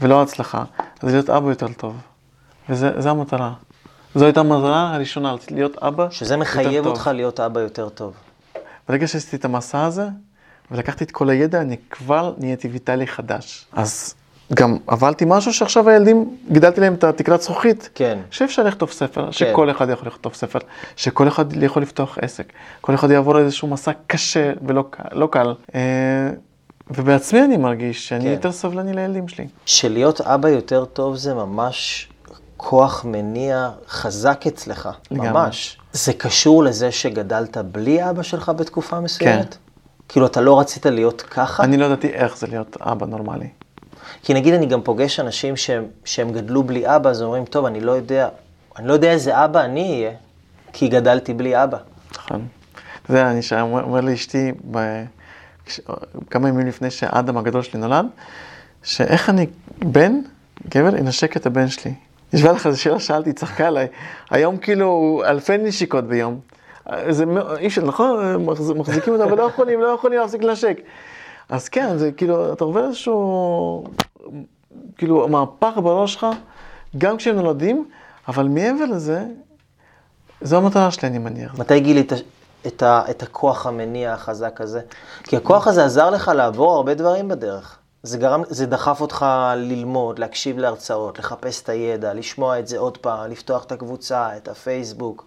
ולא ההצלחה, זה להיות אבא יותר טוב. וזו המטרה. זו הייתה המטרה הראשונה, להיות אבא יותר טוב. שזה מחייב אותך להיות אבא יותר טוב. ברגע שעשיתי את המסע הזה, ולקחתי את כל הידע, אני כבר נהייתי ויטלי חדש. אז גם עברתי משהו שעכשיו הילדים, גידלתי להם את התקרת זכוכית. כן. שאפשר לכתוב ספר, שכל אחד יכול לכתוב ספר, שכל אחד יכול לפתוח עסק, כל אחד יעבור איזשהו מסע קשה ולא. לא קל. אה, ובעצמי אני מרגיש שאני כן. יותר סבלני לילדים שלי. שלהיות אבא יותר טוב זה ממש כוח מניע חזק אצלך, לגמרי. ממש. זה קשור לזה שגדלת בלי אבא שלך בתקופה מסוימת? כן. כאילו, אתה לא רצית להיות ככה? אני לא ידעתי איך זה להיות אבא נורמלי. כי נגיד אני גם פוגש אנשים שהם, שהם גדלו בלי אבא, אז אומרים, טוב, אני לא יודע, אני לא יודע איזה אבא אני אהיה, כי גדלתי בלי אבא. נכון. יודע, אני שם, אומר, אומר לאשתי, ב... כש... כמה ימים לפני שאדם הגדול שלי נולד, שאיך אני, בן, גבר, ינשק את הבן שלי. נשבע לך, זו שאלה שאלתי, צחקה עליי. היום כאילו אלפי נשיקות ביום. זה אי אפשר, נכון? מחז- מחזיקים אותה, אבל לא יכולים, לא יכולים להפסיק לנשק. אז כן, זה כאילו, אתה עובר איזשהו, כאילו, מהפך בראש שלך, גם כשהם נולדים, אבל מעבר לזה, זו המטרה שלי, אני מניח. מתי גילית את, ה, את הכוח המניע החזק הזה? כי הכוח הזה עזר לך לעבור הרבה דברים בדרך. זה, גרם, זה דחף אותך ללמוד, להקשיב להרצאות, לחפש את הידע, לשמוע את זה עוד פעם, לפתוח את הקבוצה, את הפייסבוק,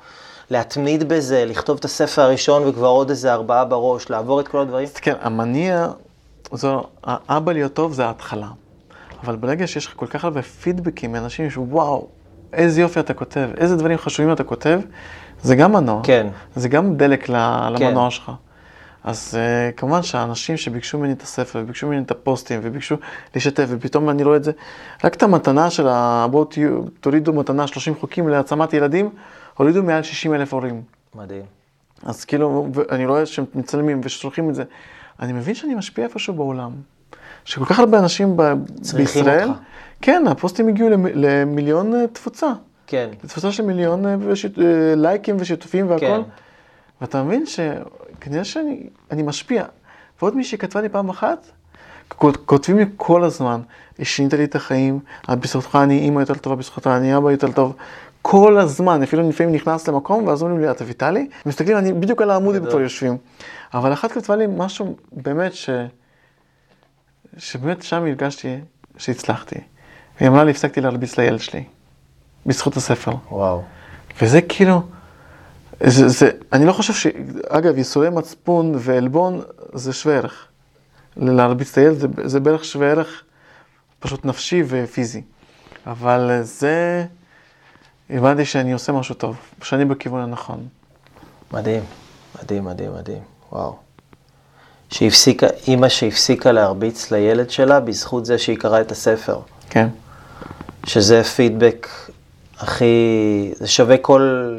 להתמיד בזה, לכתוב את הספר הראשון וכבר עוד איזה ארבעה בראש, לעבור את כל הדברים. כן, המניע, זו, האבא להיות טוב זה ההתחלה. אבל ברגע שיש לך כל כך הרבה פידבקים מאנשים שוואו, איזה יופי אתה כותב, איזה דברים חשובים אתה כותב, זה גם מנוע. כן. זה גם דלק ל- כן. למנוע שלך. אז uh, כמובן שהאנשים שביקשו ממני את הספר, וביקשו ממני את הפוסטים, וביקשו לשתף, ופתאום אני רואה את זה, רק את המתנה של ה... בואו תורידו מתנה 30 חוקים להעצמת ילדים, הורידו מעל 60 אלף הורים. מדהים. אז כאילו, אני רואה שהם מצלמים ושולחים את זה. אני מבין שאני משפיע איפשהו בעולם. שכל כך הרבה אנשים ב- בישראל, אותך. כן, הפוסטים הגיעו למ- למיליון אה, תפוצה. כן, תפוצה של מיליון אה, אה, לייקים ושיתופים והכל. כן. ואתה מבין שכנראה שאני אני משפיע. ועוד מישהי כתבה לי פעם אחת, כות- כותבים לי כל הזמן, שינית לי את החיים, בזכותך אני אימא יותר טובה, בזכותך אני אבא יותר טוב. כל הזמן, אפילו לפעמים נכנס למקום, ואז אומרים לי, אתה ויטלי? מסתכלים, אני בדיוק על העמוד הם גדול. כבר יושבים. אבל אחת כתבה לי משהו באמת ש... שבאמת שם הרגשתי שהצלחתי. היא אמרה לי, הפסקתי להרביץ לילד שלי, בזכות הספר. וואו. וזה כאילו, זה, זה, אני לא חושב ש... אגב, ייסורי מצפון ועלבון זה שווה ערך. להרביץ את הילד זה, זה בערך שווה ערך פשוט נפשי ופיזי. אבל זה, הבנתי שאני עושה משהו טוב, שאני בכיוון הנכון. מדהים, מדהים, מדהים, מדהים, וואו. שהפסיקה, אימא שהפסיקה להרביץ לילד שלה בזכות זה שהיא קראה את הספר. כן. שזה פידבק הכי, זה שווה כל,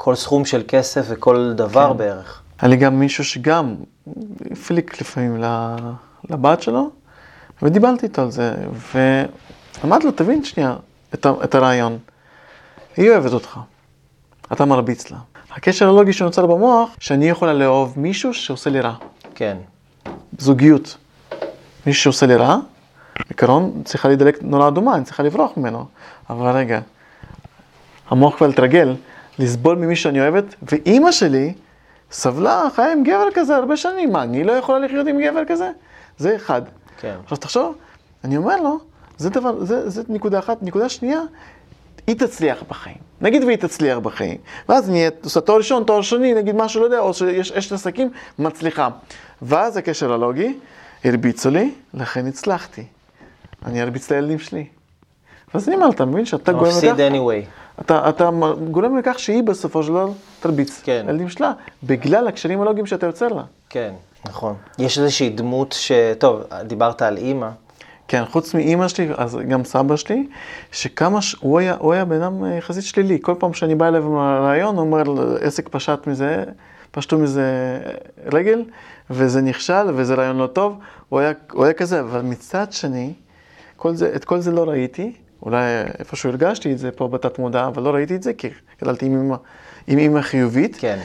כל סכום של כסף וכל דבר כן. בערך. היה לי גם מישהו שגם הפליק לפעמים לבת שלו, ודיברתי איתו על זה, ואמרתי לו, תבין שנייה את, ה- את הרעיון. היא אוהבת אותך, אתה מרביץ לה. הקשר הלוגי שנוצר במוח, שאני יכולה לאהוב מישהו שעושה לי רע. כן, זוגיות. מישהו שעושה לי רע, בעיקרון צריכה להידלק נורה אדומה, אני צריכה לברוח ממנו. אבל רגע, המוח כבר התרגל לסבול ממי שאני אוהבת, ואימא שלי סבלה, חיה עם גבר כזה הרבה שנים, מה, אני לא יכולה לחיות עם גבר כזה? זה אחד. כן, עכשיו תחשוב, אני אומר לו, זה דבר, זה, זה נקודה אחת. נקודה שנייה, היא תצליח בחיים. נגיד והיא תצליח בחיים. ואז נהיה, עושה תואר ראשון, תואר שני, נגיד משהו, לא יודע, או שיש אשת עסקים, מצליחה. ואז הקשר הלוגי, הרביצו לי, לכן הצלחתי. אני ארביץ לילדים שלי. ואז אני אומר, אתה מבין שאתה גורם מפסיד לכך, anyway. אתה, אתה גורם לכך שהיא בסופו של דבר תרביץ כן. לילדים שלה, בגלל הקשרים הלוגיים שאתה יוצר לה. כן, נכון. יש איזושהי דמות ש... טוב, דיברת על אימא. כן, חוץ מאימא שלי, אז גם סבא שלי, שכמה, ש... הוא היה, הוא היה בן אדם אה, יחסית שלילי. כל פעם שאני בא אליו עם הרעיון, הוא אומר, עסק פשט מזה, פשטו מזה רגל, וזה נכשל, וזה רעיון לא טוב. הוא היה, הוא היה כזה, אבל מצד שני, כל זה, את כל זה לא ראיתי. אולי איפשהו הרגשתי את זה פה בתת מודע, אבל לא ראיתי את זה, כי גדלתי עם אימא, עם אימא חיובית. כן,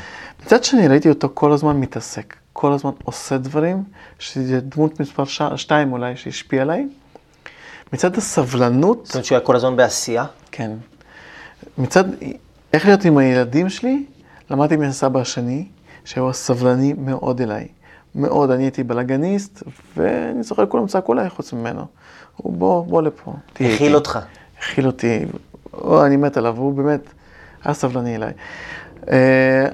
מצד שני, ראיתי אותו כל הזמן מתעסק, כל הזמן עושה דברים, שזה דמות מספר ש... שתיים אולי שהשפיעה עליי. מצד הסבלנות, זאת אומרת שהוא היה כל הזמן בעשייה. כן. מצד איך להיות עם הילדים שלי, למדתי מהסבא השני, שהוא סבלני מאוד אליי. מאוד, אני הייתי בלאגניסט, ואני זוכר, כולם צעקו עליי חוץ ממנו. הוא בוא, בוא לפה. הכיל אותך. הכיל אותי, או, אני מת עליו, הוא באמת היה סבלני אליי. אה,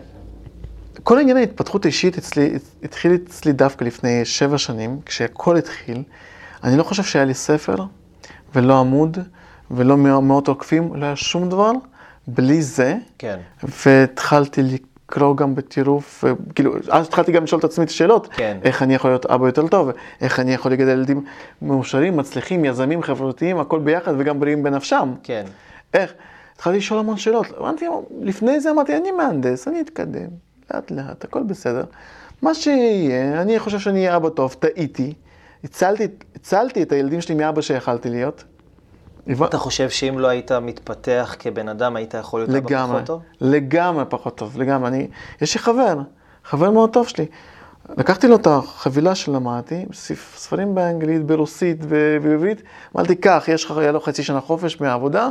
כל עניין ההתפתחות האישית אצלי, התחיל אצלי דווקא לפני שבע שנים, כשהכל התחיל. אני לא חושב שהיה לי ספר, ולא עמוד, ולא מאות עוקפים, לא היה שום דבר בלי זה. כן. והתחלתי לקרוא גם בטירוף, כאילו, אז התחלתי גם לשאול את עצמי את השאלות. כן. איך אני יכול להיות אבא יותר טוב, איך אני יכול לגדל ילדים מאושרים, מצליחים, יזמים, חברתיים, הכל ביחד וגם בריאים בנפשם. כן. איך? התחלתי לשאול המון שאלות. אמרתי, לפני זה אמרתי, אני מהנדס, אני אתקדם, לאט לאט, הכל בסדר. מה שיהיה, אני חושב שאני אהיה אבא טוב, טעיתי. הצלתי, הצלתי את הילדים שלי מאבא שיכלתי להיות. אתה חושב שאם לא היית מתפתח כבן אדם, היית יכול להיות אבא פחות טוב? לגמרי פחות טוב, לגמרי. אני, יש לי חבר, חבר מאוד טוב שלי. לקחתי לו את החבילה שלמדתי, ספרים באנגלית, ברוסית, בעברית, אמרתי, קח, יש לך, היה לו חצי שנה חופש מהעבודה,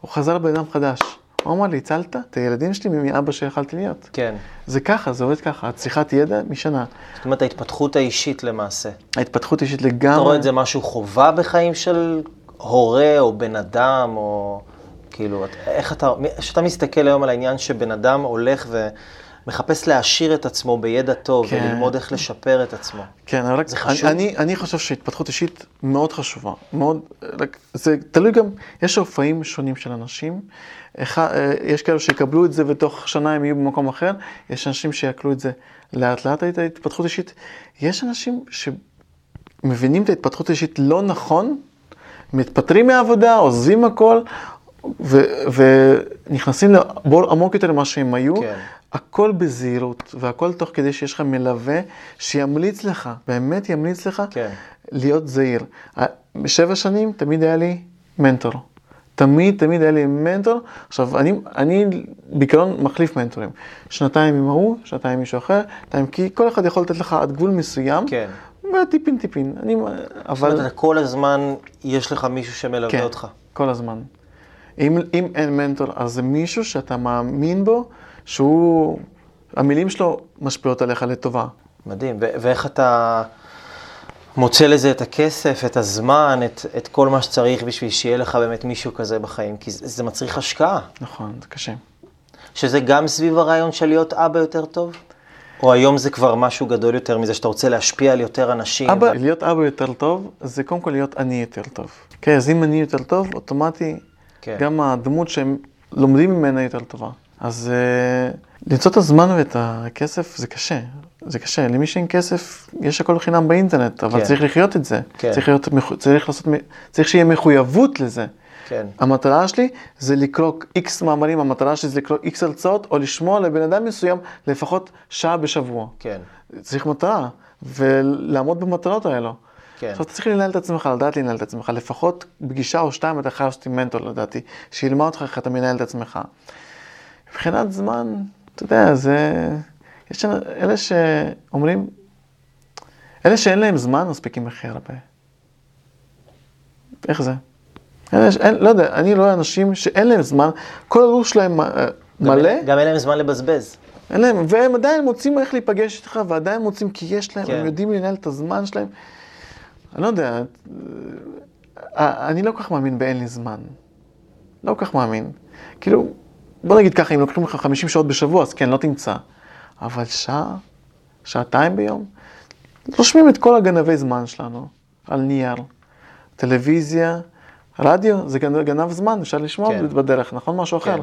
הוא חזר בן אדם חדש. הוא אמר לי, הצלת את הילדים שלי מאבא שיכלתי להיות. כן. זה ככה, זה עובד ככה, צריכת ידע משנה. זאת אומרת, ההתפתחות האישית למעשה. ההתפתחות האישית לגמרי. אתה רואה את זה משהו חובה בחיים של הורה או בן אדם, או כאילו, איך אתה, כשאתה מסתכל היום על העניין שבן אדם הולך ו... מחפש להעשיר את עצמו בידע טוב כן. וללמוד איך לשפר את עצמו. כן, אבל רק, זה חשוב. אני, אני חושב שהתפתחות אישית מאוד חשובה. מאוד, רק, זה תלוי גם, יש אופאים שונים של אנשים. אחד, אה, יש כאלה שיקבלו את זה ותוך שנה הם יהיו במקום אחר, יש אנשים שיקלו את זה לאט לאט את ההתפתחות אישית. יש אנשים שמבינים את ההתפתחות האישית לא נכון, מתפטרים מהעבודה, עוזבים הכל, ו- ונכנסים לבור עמוק יותר ממה שהם היו. כן. הכל בזהירות, והכל תוך כדי שיש לך מלווה שימליץ לך, באמת ימליץ לך כן. להיות זהיר. בשבע שנים תמיד היה לי מנטור. תמיד, תמיד היה לי מנטור. עכשיו, אני, אני בעיקרון מחליף מנטורים. שנתיים עם ההוא, שנתיים עם מישהו אחר, שנתיים, כי כל אחד יכול לתת לך עד גבול מסוים. כן. וטיפין טיפין. אני, אבל... זאת אומרת, כל הזמן יש לך מישהו שמלווה כן, אותך. כל הזמן. אם, אם אין מנטור, אז זה מישהו שאתה מאמין בו, שהוא, המילים שלו משפיעות עליך לטובה. מדהים, ואיך אתה מוצא לזה את הכסף, את הזמן, את, את כל מה שצריך בשביל שיהיה לך באמת מישהו כזה בחיים, כי זה, זה מצריך השקעה. נכון, זה קשה. שזה גם סביב הרעיון של להיות אבא יותר טוב? או היום זה כבר משהו גדול יותר מזה, שאתה רוצה להשפיע על יותר אנשים? אבא, ו... להיות אבא יותר טוב, זה קודם כל להיות אני יותר טוב. כן, אז אם אני יותר טוב, אוטומטי, כן. גם הדמות שהם לומדים ממנה יותר טובה. אז uh, למצוא את הזמן ואת הכסף זה קשה. זה קשה. למי שאין כסף, יש הכל חינם באינטרנט, אבל כן. צריך לחיות את זה. כן. צריך, להיות, צריך, לעשות, צריך שיהיה מחויבות לזה. כן. המטרה שלי זה לקרוא איקס מאמרים, המטרה שלי זה לקרוא איקס הרצאות, או לשמוע לבן אדם מסוים לפחות שעה בשבוע. כן. צריך מטרה, ולעמוד במטרות האלו. כן. עכשיו, אתה צריך לנהל את עצמך, לדעת לנהל את עצמך. לפחות פגישה או שתיים אתה חייב עם מנטור, לדעתי, שילמד אותך איך אתה מנהל את עצמך. מבחינת זמן, אתה יודע, זה... יש אלה שאומרים, אלה שאין להם זמן מספיקים הכי הרבה. איך זה? אלה, אין, לא יודע, אני רואה אנשים שאין להם זמן, כל הלו"ז שלהם אה, מלא. גם אין להם זמן לבזבז. אין להם, והם עדיין מוצאים איך להיפגש איתך, ועדיין מוצאים כי יש להם, כן. הם יודעים לנהל את הזמן שלהם. אני לא יודע, אה, אני לא כל כך מאמין באין לי זמן. לא כל כך מאמין. כאילו, בוא נגיד ככה, אם לוקחים לך 50 שעות בשבוע, אז כן, לא תמצא. אבל שעה, שעתיים ביום, רושמים את כל הגנבי זמן שלנו על נייר. טלוויזיה, רדיו, זה גנב זמן, אפשר לשמוע כן. בדרך, נכון? משהו אחר. כן.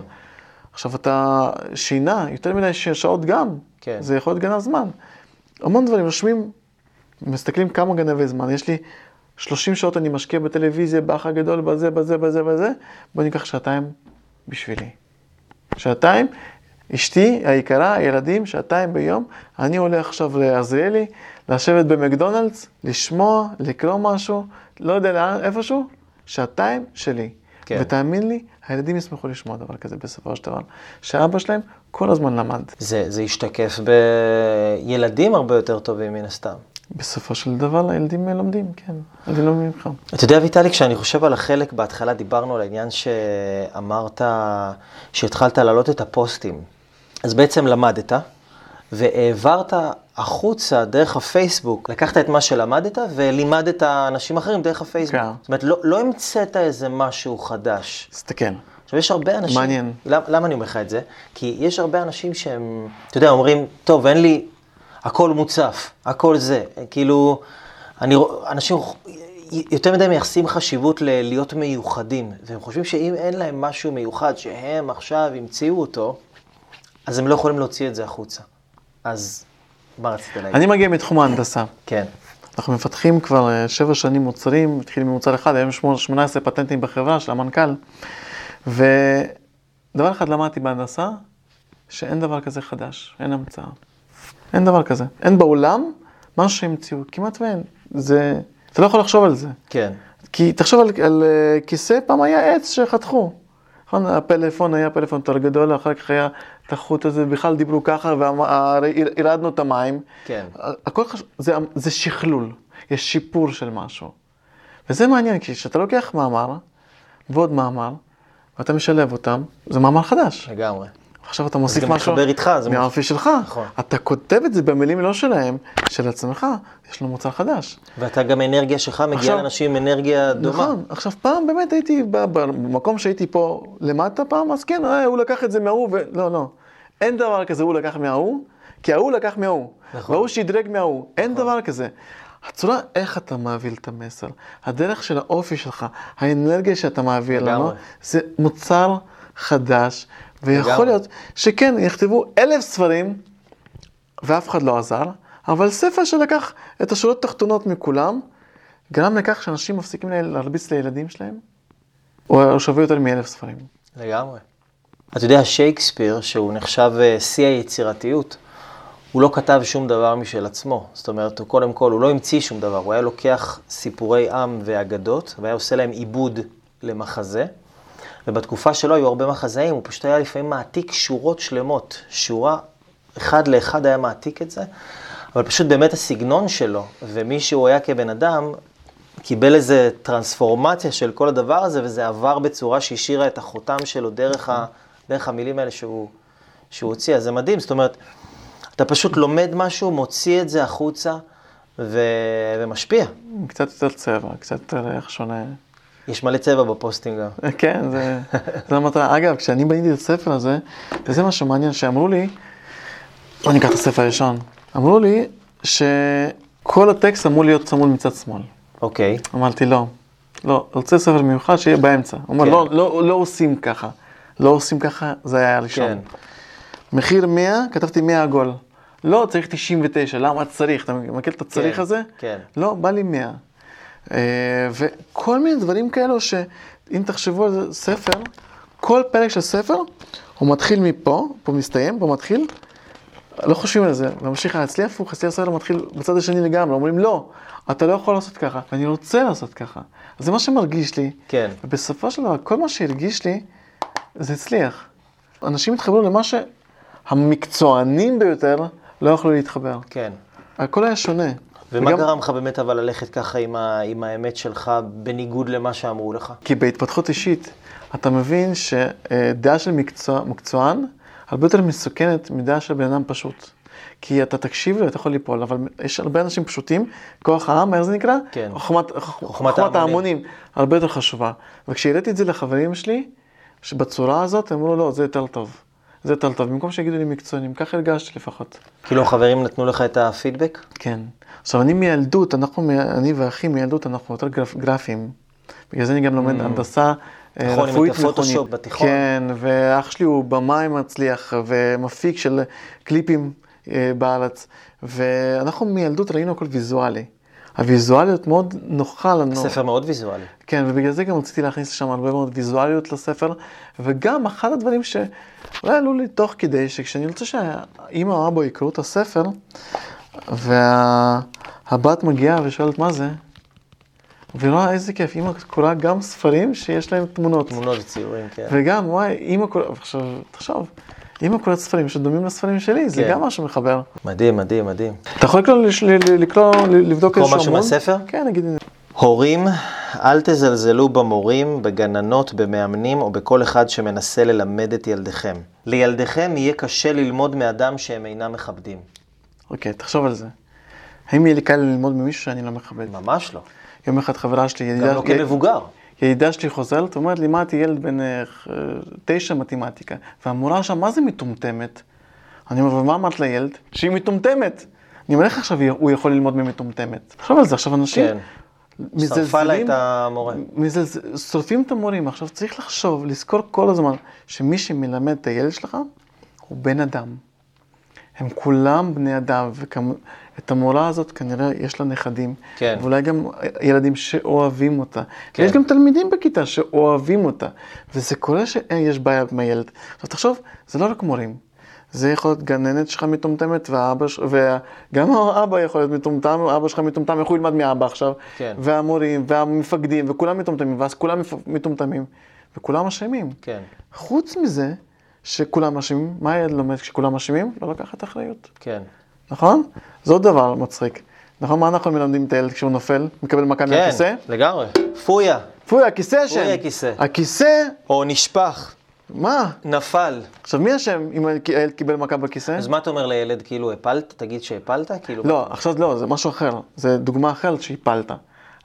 עכשיו אתה שינה, יותר מדי שעות גם, כן. זה יכול להיות גנב זמן. המון דברים, רושמים, מסתכלים כמה גנבי זמן. יש לי 30 שעות אני משקיע בטלוויזיה, באח הגדול, בזה, בזה, בזה, בזה, בוא ניקח שעתיים בשבילי. שעתיים, אשתי היקרה, הילדים, שעתיים ביום, אני הולך עכשיו לעזריאלי, לשבת במקדונלדס, לשמוע, לקרוא משהו, לא יודע לאן, איפשהו, שעתיים שלי. כן. ותאמין לי, הילדים ישמחו לשמוע דבר כזה בסופו של דבר, שאבא שלהם כל הזמן למד. זה, זה ישתקף בילדים הרבה יותר טובים מן הסתם. בסופו של דבר הילדים לומדים, כן, אני לא מבין ממך. אתה יודע, ויטלי, כשאני חושב על החלק, בהתחלה דיברנו על העניין שאמרת שהתחלת להעלות את הפוסטים. אז בעצם למדת, והעברת החוצה דרך הפייסבוק, לקחת את מה שלמדת ולימדת אנשים אחרים דרך הפייסבוק. כן. זאת אומרת, לא, לא המצאת איזה משהו חדש. תסתכל. עכשיו, יש הרבה אנשים... מעניין. למ, למה אני אומר לך את זה? כי יש הרבה אנשים שהם, אתה יודע, אומרים, טוב, אין לי, הכל מוצף, הכל זה. כאילו, אני, אנשים יותר מדי מייחסים חשיבות ללהיות מיוחדים, והם חושבים שאם אין להם משהו מיוחד שהם עכשיו המציאו אותו, אז הם לא יכולים להוציא את זה החוצה. אז מה רצית להגיד? אני מגיע מתחום ההנדסה. כן, אנחנו מפתחים כבר אה, שבע שנים מוצרים, התחילים ממוצר אחד, היום יש 18 פטנטים בחברה של המנכ"ל. ודבר אחד למדתי בהנדסה, שאין דבר כזה חדש, אין המצאה. אין דבר כזה. אין בעולם משהו שהמציאו, כמעט ואין. זה, אתה לא יכול לחשוב על זה. כן, כי תחשוב על, על אה, כיסא, פעם היה עץ שחתכו. נכון, הפלאפון היה פלאפון יותר גדול, אחר כך היה את החוט הזה, בכלל דיברו ככה, והרדנו את המים. כן. הכל חשוב, זה, זה שכלול, יש שיפור של משהו. וזה מעניין, כי כשאתה לוקח מאמר, ועוד מאמר, ואתה משלב אותם, זה מאמר חדש. לגמרי. עכשיו אתה מוסיף משהו מתחבר איתך, זה מהאופי שלך. נכון. אתה כותב את זה במילים לא שלהם, של עצמך, יש לו מוצר חדש. ואתה גם אנרגיה שלך מגיעה עכשיו- לאנשים עם אנרגיה דומה. נכון, עכשיו פעם באמת הייתי במקום שהייתי פה למטה פעם, אז כן, אה, הוא לקח את זה מההוא, ו... לא, לא. אין דבר כזה, הוא לקח מההוא, כי ההוא לקח מההוא. נכון. וההוא שדרג מההוא, אין דבר כזה. הצורה איך אתה מעביר את המסר, הדרך של האופי שלך, האנרגיה שאתה מעביר לנו. זה מוצר חדש, ויכול. להיות שכן, יכתבו אלף ספרים, ואף אחד לא עזר, אבל ספר שלקח את השורות התחתונות מכולם, גרם לכך שאנשים מפסיקים לה- להרביץ לילדים שלהם, או שווה יותר מאלף ספרים. לגמרי. אתה יודע, שייקספיר, שהוא נחשב אה, שיא היצירתיות, הוא לא כתב שום דבר משל עצמו. זאת אומרת, הוא קודם כל, הוא לא המציא שום דבר, הוא היה לוקח סיפורי עם ואגדות, והיה עושה להם עיבוד למחזה. ובתקופה שלו היו הרבה מחזאים, הוא פשוט היה לפעמים מעתיק שורות שלמות. שורה, אחד לאחד היה מעתיק את זה, אבל פשוט באמת הסגנון שלו, ומי שהוא היה כבן אדם, קיבל איזה טרנספורמציה של כל הדבר הזה, וזה עבר בצורה שהשאירה את החותם שלו דרך, ה, דרך המילים האלה שהוא, שהוא הוציא. אז זה מדהים, זאת אומרת, אתה פשוט לומד משהו, מוציא את זה החוצה, ו, ומשפיע. קצת יותר צבע, קצת יותר ריח שונה. יש מלא צבע ב posting גם. כן, זה, זה המטרה. אגב, כשאני בניתי את הספר הזה, וזה משהו מעניין שאמרו לי, אני אקח את הספר הראשון, אמרו לי שכל הטקסט אמור להיות צמוד מצד שמאל. אוקיי, אמרתי, לא, לא, רוצה ספר מיוחד שיהיה באמצע. הוא אומר, כן. לא, לא, לא עושים ככה. לא עושים ככה, זה היה הראשון. כן. מחיר 100, כתבתי 100 עגול. לא, צריך 99, למה צריך? אתה מכיר את הצריך כן, הזה? כן. לא, בא לי 100. אה, וכל מיני דברים כאלו שאם תחשבו על זה, ספר, כל פרק של ספר, הוא מתחיל מפה, פה מסתיים, פה מתחיל, לא חושבים על זה, וממשיך אצלי הפוך, אצלי הספר מתחיל בצד השני לגמרי, אומרים לא, אתה לא יכול לעשות ככה, ואני רוצה לעשות ככה. אז זה מה שמרגיש לי, כן. ובסופו של דבר, כל מה שהרגיש לי, זה הצליח. אנשים התחברו למה שהמקצוענים ביותר לא יכלו להתחבר. כן. הכל היה שונה. ומה וגם- גרם לך באמת אבל ללכת ככה עם, ה, עם האמת שלך, בניגוד למה שאמרו לך? כי בהתפתחות אישית, אתה מבין שדעה של מקצוע, מקצוען הרבה יותר מסוכנת מדעה של בן אדם פשוט. כי אתה תקשיב לו, אתה יכול ליפול, אבל יש הרבה אנשים פשוטים, כוח העם, איך זה נקרא? כן. חוכמת, חוכמת ההמונים. ההמונים, הרבה יותר חשובה. וכשהעליתי את זה לחברים שלי, שבצורה הזאת, הם אמרו, לא, זה יותר טוב. זה טוב, במקום שיגידו לי מקצוענים, ככה הרגשתי לפחות. כאילו החברים נתנו לך את הפידבק? כן. עכשיו, אני מילדות, אנחנו, אני ואחי מילדות, אנחנו יותר גרפ, גרפיים. בגלל זה אני גם לומד הנדסה אה, נכון, עם רפואית הפוטושופ בתיכון. כן, ואח שלי הוא במאי מצליח, ומפיק של קליפים אה, בארץ. ואנחנו מילדות ראינו הכל ויזואלי. הוויזואליות מאוד נוחה לנו. ספר מאוד ויזואלי. כן, ובגלל זה גם רציתי להכניס לשם הרבה מאוד ויזואליות לספר, וגם אחד הדברים שאולי עלו לי תוך כדי, שכשאני רוצה שהאמא או אבא יקראו את הספר, והבת מגיעה ושואלת מה זה, והיא רואה איזה כיף, אמא קוראה גם ספרים שיש להם תמונות, תמונות וציורים, כן. וגם, וואי, אמא קוראה, עכשיו, תחשוב, אמא קוראת ספרים שדומים לספרים שלי, זה כן. גם משהו מחבר. מדהים, מדהים, מדהים. אתה יכול לקרוא, לקרוא, לקרוא לבדוק לקרוא איזשהו משהו עמוד? מהספר? כן, נגיד, הורים אל תזלזלו במורים, בגננות, במאמנים או בכל אחד שמנסה ללמד את ילדיכם. לילדיכם יהיה קשה ללמוד מאדם שהם אינם מכבדים. אוקיי, תחשוב על זה. האם יהיה לי קל ללמוד ממישהו שאני לא מכבד? ממש לא. יום אחד חברה שלי, ידידה, גם לא כמבוגר. ידידה שלי חוזרת, אומרת לי, מה את ילד בן אה, תשע מתמטיקה, והמורה שם, מה זה מטומטמת? אני אומר, ומה אמרת לילד? שהיא מטומטמת. אני אומר, איך עכשיו הוא יכול ללמוד ממטומטמת? תחשוב על זה, עכשיו אנשים... כן. שרפה לה את המורה. מזלזל, שורפים את המורים. עכשיו צריך לחשוב, לזכור כל הזמן, שמי שמלמד את הילד שלך, הוא בן אדם. הם כולם בני אדם, ואת המורה הזאת כנראה יש לה נכדים. כן. ואולי גם ילדים שאוהבים אותה. כן. ויש גם תלמידים בכיתה שאוהבים אותה. וזה קורה שיש בעיה עם הילד. עכשיו תחשוב, זה לא רק מורים. זה יכול להיות גננת שלך מטומטמת, ואבא, וגם האבא יכול להיות מטומטם, אבא שלך מטומטם, איך הוא ילמד מאבא עכשיו? כן. והמורים, והמפקדים, וכולם מטומטמים, ואז כולם מטומטמים, וכולם אשמים. כן. חוץ מזה, שכולם אשמים, מה הילד לומד כשכולם אשמים? לא לקחת אחריות. כן. נכון? זה עוד דבר מצחיק. נכון? מה אנחנו מלמדים את הילד כשהוא נופל, מקבל מכה כן, מהכיסא? כן, לגמרי. פויה. פויה, הכיסא אשם. פויה הכיסא. הכיסא... או נשפך. מה? נפל. עכשיו, מי אשם אם הילד קיבל מכה בכיסא? אז מה אתה אומר לילד, כאילו הפלת? תגיד שהפלת? כאילו... לא, עכשיו לא, זה משהו אחר. זה דוגמה אחרת שהפלת.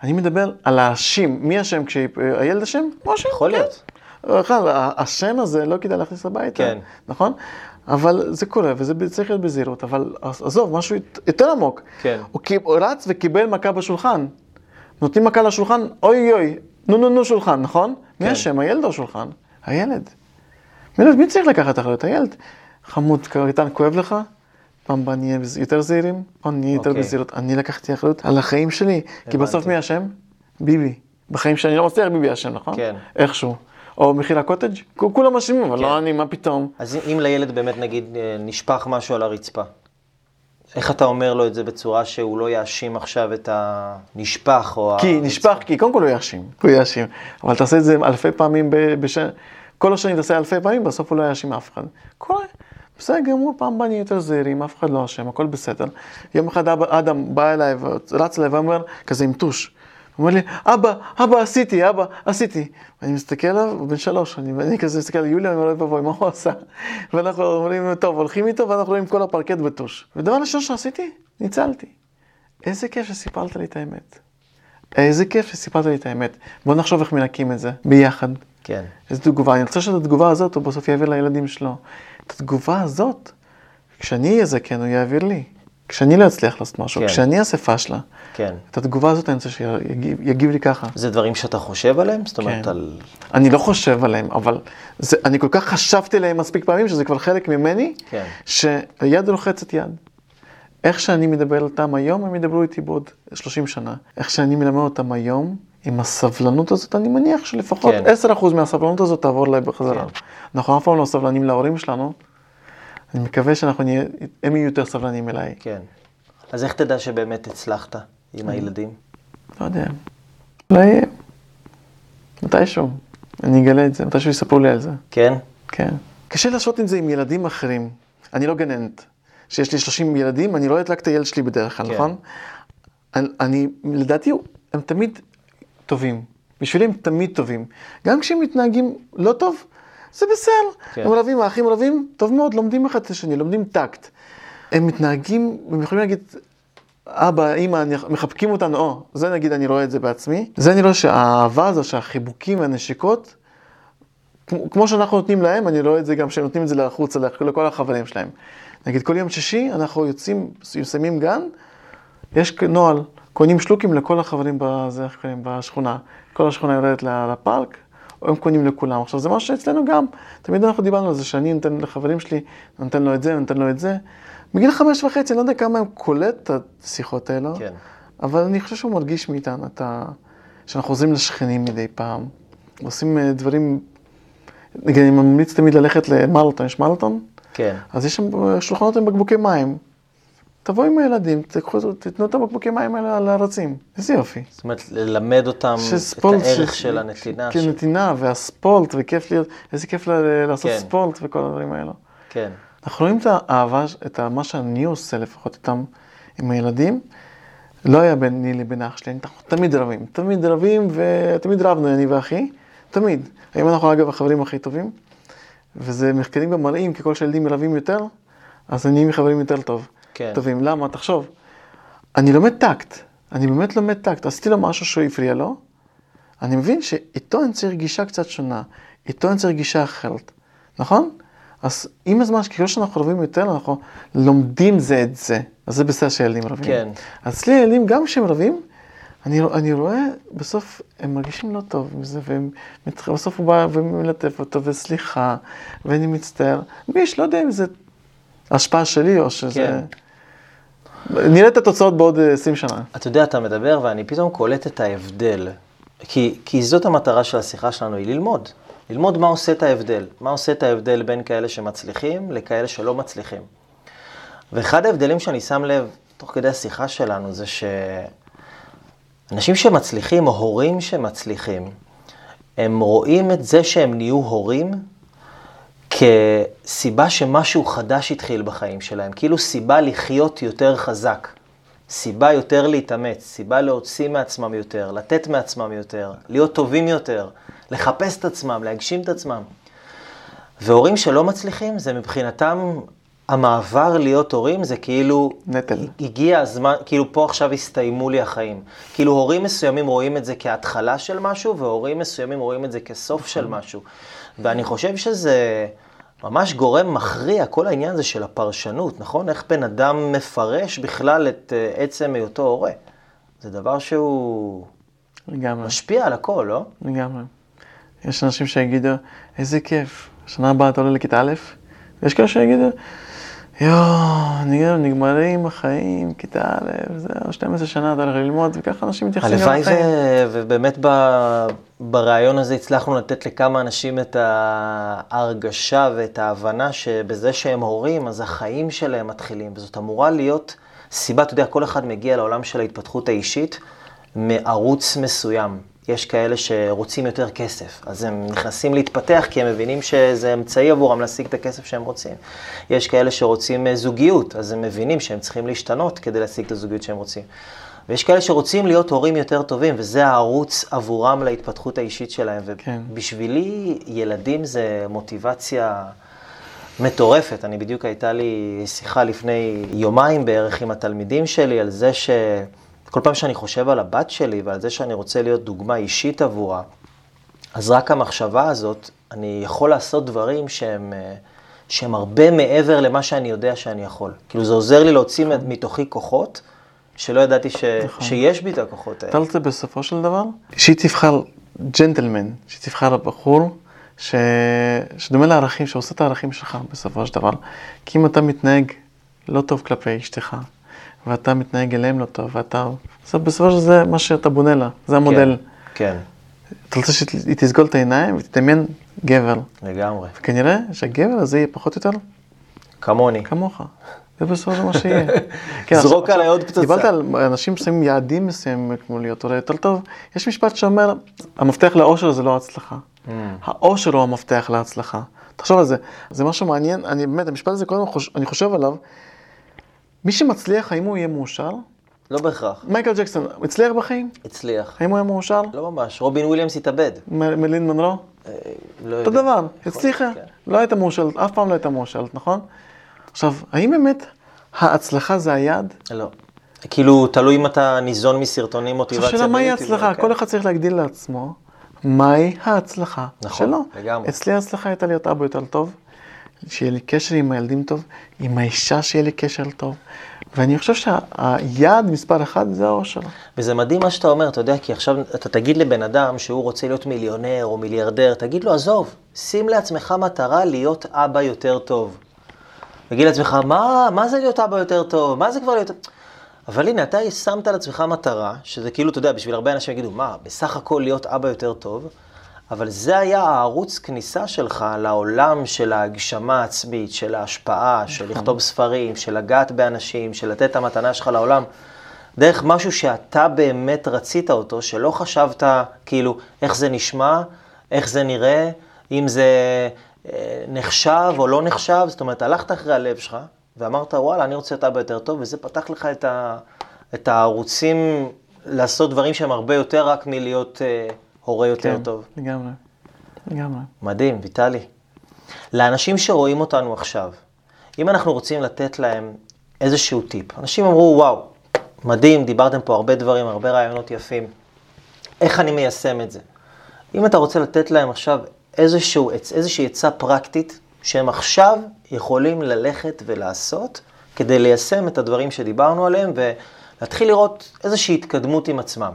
אני מדבר על להאשים. מי אשם כשהילד אשם? משה. יכול להיות. בכלל, השם הזה לא כדאי להכניס הביתה. כן. נכון? אבל זה קורה, וזה צריך להיות בזהירות. אבל עזוב, משהו יותר עמוק. כן. הוא רץ וקיבל מכה בשולחן. נותנים מכה לשולחן, אוי אוי, נו נו נו שולחן, נכון? כן. מי אשם? הילד או שולחן? הילד. מילד, מי צריך לקחת אחריות? הילד. חמוד, קטן, כואב לך? פעם הבאה נהיה יותר זהירים, פעם נהיה יותר אוקיי. בזהירות. אני לקחתי אחריות על החיים שלי, כי בסוף מי אשם? ביבי. בחיים שאני לא מצליח, ביבי אשם, נכון? כן. איכשהו. או מחיר הקוטג', כולם אשמים, אבל לא אני, מה פתאום. אז אם לילד באמת, נגיד, אה, נשפך משהו על הרצפה, איך אתה אומר לו את זה בצורה שהוא לא יאשים עכשיו את הנשפך או... כי הרצפה? נשפך, כי קודם כל הוא יאשים, הוא יאשים. אבל תעשה את זה אלפי פעמים בשנה. כל השנים תעשה אלפי פעמים, בסוף הוא לא יאשים אף אחד. קורה. בסדר גמור, פעם נהיה יותר זהירים, אף אחד לא אשם, הכל בסדר. יום אחד אדם בא אליי ורץ אליי ואומר, כזה עם טוש, הוא אומר לי, אבא, אבא, עשיתי, אבא, עשיתי. ואני מסתכל עליו, הוא בן שלוש, אני, ואני כזה מסתכל על יוליה, אני אומר, אוי ואבוי, מה הוא עשה? ואנחנו אומרים, טוב, הולכים איתו, ואנחנו רואים כל הפרקט בטוש. ודבר ראשון שעשיתי, ניצלתי. איזה כיף שסיפרת לי את האמת. איזה כיף שסיפרת לי את האמת. בוא נחשוב איך מנקים את זה, ביחד. כן. איזו תגובה. אני רוצה שאת התגובה הזאת הוא בסוף יעביר לילדים שלו. את התגובה הזאת, כשאני אהיה זקן, הוא יעביר לי. כשאני לא אצליח לעשות משהו, כן. כשאני אעשה פשלה. כן. את התגובה הזאת אני רוצה שיגיב לי ככה. זה דברים שאתה חושב עליהם? זאת אומרת, כן. על... אני לא חושב עליהם, אבל זה, אני כל כך חשבתי עליהם מספיק פעמים, שזה כבר חלק ממני, כן. שיד רוחצת יד. איך שאני מדבר איתם היום, הם ידברו איתי בעוד 30 שנה. איך שאני מלמד אותם היום, עם הסבלנות הזאת, אני מניח שלפחות כן. 10% מהסבלנות הזאת תעבור להם בחזרה. כן. אנחנו אף פעם לא סבלנים להורים שלנו, אני מקווה שאנחנו נהיה, הם יהיו יותר סבלנים אליי. כן. אז איך תדע שבאמת הצלחת עם הילדים? לא יודע. אולי מתישהו, אני אגלה את זה, מתישהו יספרו לי על זה. כן? כן. קשה לעשות את זה עם ילדים אחרים. אני לא גננת. שיש לי 30 ילדים, אני לא אדלק את הילד שלי בדרך כלל, כן. נכון? אני, אני, לדעתי, הם תמיד טובים. בשבילי הם תמיד טובים. גם כשהם מתנהגים לא טוב, זה בסדר. כן. הם רבים, האחים רבים, טוב מאוד, לומדים אחד את השני, לומדים טקט. הם מתנהגים, הם יכולים להגיד, אבא, אמא, מחבקים אותנו, או, זה נגיד, אני רואה את זה בעצמי. זה אני רואה שהאהבה הזו, שהחיבוקים והנשיקות, כמו, שאנחנו נותנים להם, אני רואה את זה גם שהם נותנים את זה לחוץ, לכל החברים שלהם. נגיד, כל יום שישי אנחנו יוצאים, מסיימים גן, יש נוהל, קונים שלוקים לכל החברים בזה, איך קוראים, בשכונה. כל השכונה יורדת לפארק, הם קונים לכולם. עכשיו, זה משהו שאצלנו גם, תמיד אנחנו דיברנו על זה, שאני נותן לחברים שלי, נותן לו את זה, נותן לו את זה. בגיל חמש וחצי, אני לא יודע כמה הם קולט את השיחות האלו, כן. אבל אני חושב שהוא מרגיש מאיתנו את ה... שאנחנו חוזרים לשכנים מדי פעם, עושים אה, דברים, נגיד, אני ממליץ תמיד ללכת למרלטון, יש מרלטון? כן. אז יש שם אה, שולחנות עם בקבוקי מים. תבואו עם הילדים, תקחו, תתנו את הבקבוקי מים האלה על הרצים. איזה יופי. זאת אומרת, ללמד אותם את הערך ש- של הנתינה. כן, ש- נתינה והספורט, וכיף להיות, איזה כיף ל- לעשות כן. ספורט וכל הדברים האלו. כן. אנחנו רואים את האהבה, את מה שאני עושה לפחות איתם, עם הילדים, לא היה ביני לבין אח שלי, אנחנו תמיד רבים, תמיד רבים ותמיד רבנו, אני ואחי, תמיד. היום אנחנו אגב החברים הכי טובים, וזה מחקרים גם מראים, ככל שהילדים רבים יותר, אז אני עם חברים יותר טוב. כן. טובים. למה? תחשוב, אני לומד טקט, אני באמת לומד טקט, עשיתי לו משהו שהוא הפריע לו, אני מבין שאיתו אני צריך גישה קצת שונה, איתו אני צריך גישה אחרת, נכון? אז עם הזמן, ככל שאנחנו רבים יותר, אנחנו לומדים זה את זה. אז זה בסדר שילדים רבים. כן. אז אצלי ילדים, גם כשהם רבים, אני, אני רואה, בסוף הם מרגישים לא טוב עם זה, ובסוף הוא בא ומלטף אותו, וסליחה, ואני מצטער. ויש, לא יודע אם זה השפעה שלי או שזה... כן. נראה את התוצאות בעוד 20 שנה. אתה יודע, אתה מדבר ואני פתאום קולט את ההבדל. כי, כי זאת המטרה של השיחה שלנו, היא ללמוד. ללמוד מה עושה את ההבדל. מה עושה את ההבדל בין כאלה שמצליחים לכאלה שלא מצליחים. ואחד ההבדלים שאני שם לב, תוך כדי השיחה שלנו, זה שאנשים שמצליחים, או הורים שמצליחים, הם רואים את זה שהם נהיו הורים כסיבה שמשהו חדש התחיל בחיים שלהם, כאילו סיבה לחיות יותר חזק, סיבה יותר להתאמץ, סיבה להוציא מעצמם יותר, לתת מעצמם יותר, להיות טובים יותר, לחפש את עצמם, להגשים את עצמם. והורים שלא מצליחים, זה מבחינתם, המעבר להיות הורים זה כאילו... נטל. הגיע הזמן, כאילו פה עכשיו הסתיימו לי החיים. כאילו הורים מסוימים רואים את זה כהתחלה של משהו, והורים מסוימים רואים את זה כסוף של. משהו. ואני חושב שזה ממש גורם מכריע, כל העניין הזה של הפרשנות, נכון? איך בן אדם מפרש בכלל את uh, עצם היותו הורה. זה דבר שהוא... לגמרי. משפיע על הכל, לא? לגמרי. יש אנשים שיגידו, איזה כיף, שנה הבאה אתה עולה לכיתה א', ויש כאלה שיגידו, יואו, נגמרים החיים, כיתה א', זהו, 12 שנה אתה הולך ללמוד, וככה אנשים מתייחסים לחיים. הלוואי ובאמת ברעיון הזה הצלחנו לתת לכמה אנשים את ההרגשה ואת ההבנה שבזה שהם הורים, אז החיים שלהם מתחילים, וזאת אמורה להיות סיבה, אתה יודע, כל אחד מגיע לעולם של ההתפתחות האישית מערוץ מסוים. יש כאלה שרוצים יותר כסף, אז הם נכנסים להתפתח כי הם מבינים שזה אמצעי עבורם להשיג את הכסף שהם רוצים. יש כאלה שרוצים אה, זוגיות, אז הם מבינים שהם צריכים להשתנות כדי להשיג את הזוגיות שהם רוצים. ויש כאלה שרוצים להיות הורים יותר טובים, וזה הערוץ עבורם להתפתחות האישית שלהם. כן. ובשבילי, ילדים זה מוטיבציה מטורפת. אני בדיוק הייתה לי שיחה לפני יומיים בערך עם התלמידים שלי על זה ש... כל פעם שאני חושב על הבת שלי ועל זה שאני רוצה להיות דוגמה אישית עבורה, אז רק המחשבה הזאת, אני יכול לעשות דברים שהם, אה, שהם הרבה מעבר למה שאני יודע שאני יכול. כאילו זה עוזר לי להוציא נכון. מתוכי כוחות, שלא ידעתי ש... נכון. שיש בי את הכוחות האלה. אתה רוצה בסופו של דבר, שהיא תבחר ג'נטלמן, שהיא תבחר בחור ש... שדומה לערכים, שעושה את הערכים שלך בסופו של דבר. כי אם אתה מתנהג לא טוב כלפי אשתך, ואתה מתנהג אליהם לא טוב, ואתה... בסופו של זה מה שאתה בונה לה, זה המודל. כן. אתה רוצה שהיא תסגול את העיניים ותתעניין גבר. לגמרי. וכנראה שהגבר הזה יהיה פחות או יותר... כמוני. כמוך. זה בסופו של מה שיהיה. כן, זרוק עליי עוד פצצה. דיברת על אנשים שמים יעדים מסוימים כמו להיות הורה יותר טוב. יש משפט שאומר, המפתח לאושר זה לא ההצלחה. Mm. האושר הוא המפתח להצלחה. תחשוב על זה. זה משהו מעניין, אני באמת, המשפט הזה, כל הזמן אני חושב עליו. מי שמצליח, האם הוא יהיה מאושר? לא בהכרח. מייקל ג'קסון, הצליח בחיים? הצליח. האם הוא היה מאושר? לא ממש. רובין וויליאמס התאבד. מלין מנרו? אה, לא יודע. אותו דבר, הצליחה. כן. לא הייתה מאושרת, אף פעם לא הייתה מאושרת, נכון? עכשיו, האם באמת ההצלחה זה היעד? לא. כאילו, תלוי אם אתה ניזון מסרטונים מוטיבציה. עכשיו, שאלה מהי ההצלחה? כל אחד צריך להגדיל לעצמו מהי ההצלחה נכון, שלו. לגמרי. אצלי ההצלחה הייתה להיות אבא יותר טוב, שיהיה לי קשר עם הילדים טוב, עם האישה שיהיה לי קשר טוב. ואני חושב שהיעד מספר אחד זה האושר. וזה מדהים מה שאתה אומר, אתה יודע, כי עכשיו אתה תגיד לבן אדם שהוא רוצה להיות מיליונר או מיליארדר, תגיד לו, עזוב, שים לעצמך מטרה להיות אבא יותר טוב. תגיד לעצמך, מה, מה זה להיות אבא יותר טוב? מה זה כבר להיות... אבל הנה, אתה שמת לעצמך מטרה, שזה כאילו, אתה יודע, בשביל הרבה אנשים יגידו, מה, בסך הכל להיות אבא יותר טוב, אבל זה היה הערוץ כניסה שלך לעולם של ההגשמה העצמית, של ההשפעה, של נכון. לכתוב ספרים, של לגעת באנשים, של לתת את המתנה שלך לעולם, דרך משהו שאתה באמת רצית אותו, שלא חשבת כאילו איך זה נשמע, איך זה נראה, אם זה אה, נחשב או לא נחשב, זאת אומרת, הלכת אחרי הלב שלך ואמרת, וואלה, אני רוצה להיות אבא יותר טוב, וזה פתח לך את, ה, את הערוצים לעשות דברים שהם הרבה יותר רק מלהיות אה, הורה יותר כן, טוב. לגמרי, לגמרי. מדהים, ויטלי. לאנשים שרואים אותנו עכשיו, אם אנחנו רוצים לתת להם איזשהו טיפ, אנשים אמרו, וואו, מדהים, דיברתם פה הרבה דברים, הרבה רעיונות יפים, איך אני מיישם את זה? אם אתה רוצה לתת להם עכשיו איזשהו, איזושהי עצה פרקטית, שהם עכשיו יכולים ללכת ולעשות, כדי ליישם את הדברים שדיברנו עליהם, ולהתחיל לראות איזושהי התקדמות עם עצמם.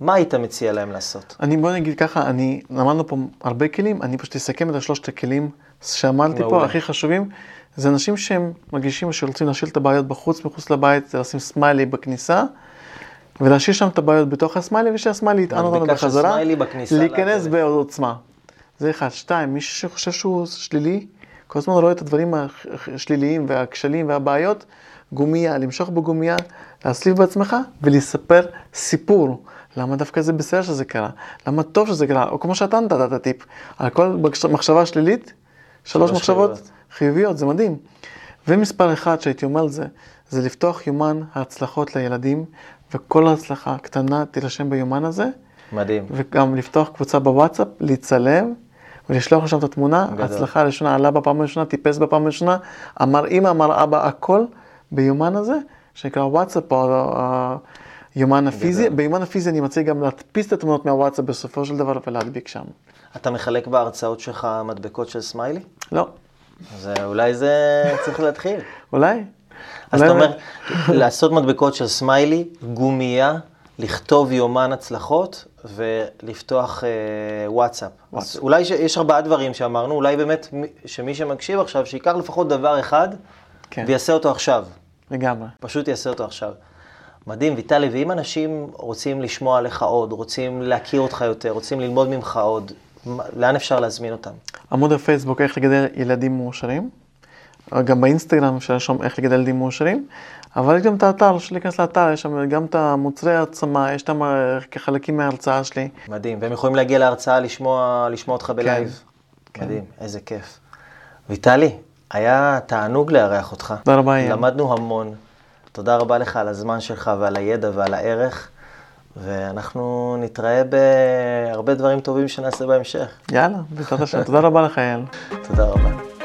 מה היית מציע להם לעשות? אני, בוא נגיד ככה, אני, למדנו פה הרבה כלים, אני פשוט אסכם את השלושת הכלים שאמרתי פה, הכי חשובים. זה אנשים שהם מרגישים שרוצים להשאיר את הבעיות בחוץ, מחוץ לבית, זה לשים סמיילי בכניסה, ולהשאיר שם את הבעיות בתוך הסמיילי, ושהסמיילי יטען אותנו בחזרה, להיכנס בעוצמה. זה אחד. שתיים, מי שחושב שהוא שלילי, כל הזמן רואה את הדברים השליליים והכשלים והבעיות, גומייה, למשוך בגומייה, להסליף בעצמך ולספר סיפור. למה דווקא זה בסדר שזה קרה? למה טוב שזה קרה? או כמו שאתה נתת את הטיפ, על כל מחשבה שלילית, שלוש מחשבות חיוביות. חיוביות, זה מדהים. ומספר אחד שהייתי אומר זה, זה לפתוח יומן ההצלחות לילדים, וכל הצלחה קטנה תירשם ביומן הזה. מדהים. וגם לפתוח קבוצה בוואטסאפ, להצלם, ולשלוח לשם את התמונה, גדול. הצלחה ראשונה, עלה בפעם הראשונה, טיפס בפעם הראשונה, אמר אמא, אמר אבא, הכל ביומן הזה, שנקרא וואטסאפ, או היומן הפיזי. ביומן הפיזי אני מציע גם להדפיס את התמונות מהוואטסאפ בסופו של דבר ולהדביק שם. אתה מחלק בהרצאות שלך מדבקות של סמיילי? לא. אז אולי זה צריך להתחיל. אולי. אז אתה אומר, לעשות מדבקות של סמיילי, גומייה, לכתוב יומן הצלחות ולפתוח אה, וואטסאפ. וואטסאפ. אולי ש, יש ארבעה דברים שאמרנו, אולי באמת שמי שמקשיב עכשיו, שיקח לפחות דבר אחד כן. ויעשה אותו עכשיו. לגמרי. פשוט יעשה אותו עכשיו. מדהים, ויטלי, ואם אנשים רוצים לשמוע עליך עוד, רוצים להכיר אותך יותר, רוצים ללמוד ממך עוד, לאן אפשר להזמין אותם? עמוד הפייסבוק, איך לגדל ילדים מאושרים. גם באינסטגרם אפשר לרשום איך לגדל ילדים מאושרים. אבל יש גם את האתר, אפשר להיכנס לאתר, יש שם גם את המוצרי העצמה, יש שם כחלקים מההרצאה שלי. מדהים, והם יכולים להגיע להרצאה, לשמוע, לשמוע אותך בלייב. כן. מדהים, כן. איזה כיף. ויטלי, היה תענוג לארח אותך. תודה רבה, יאיר. למדנו המון. תודה רבה לך על הזמן שלך ועל הידע ועל הערך, ואנחנו נתראה בהרבה דברים טובים שנעשה בהמשך. יאללה, בעזרת השם. תודה רבה לך, יאל. תודה רבה.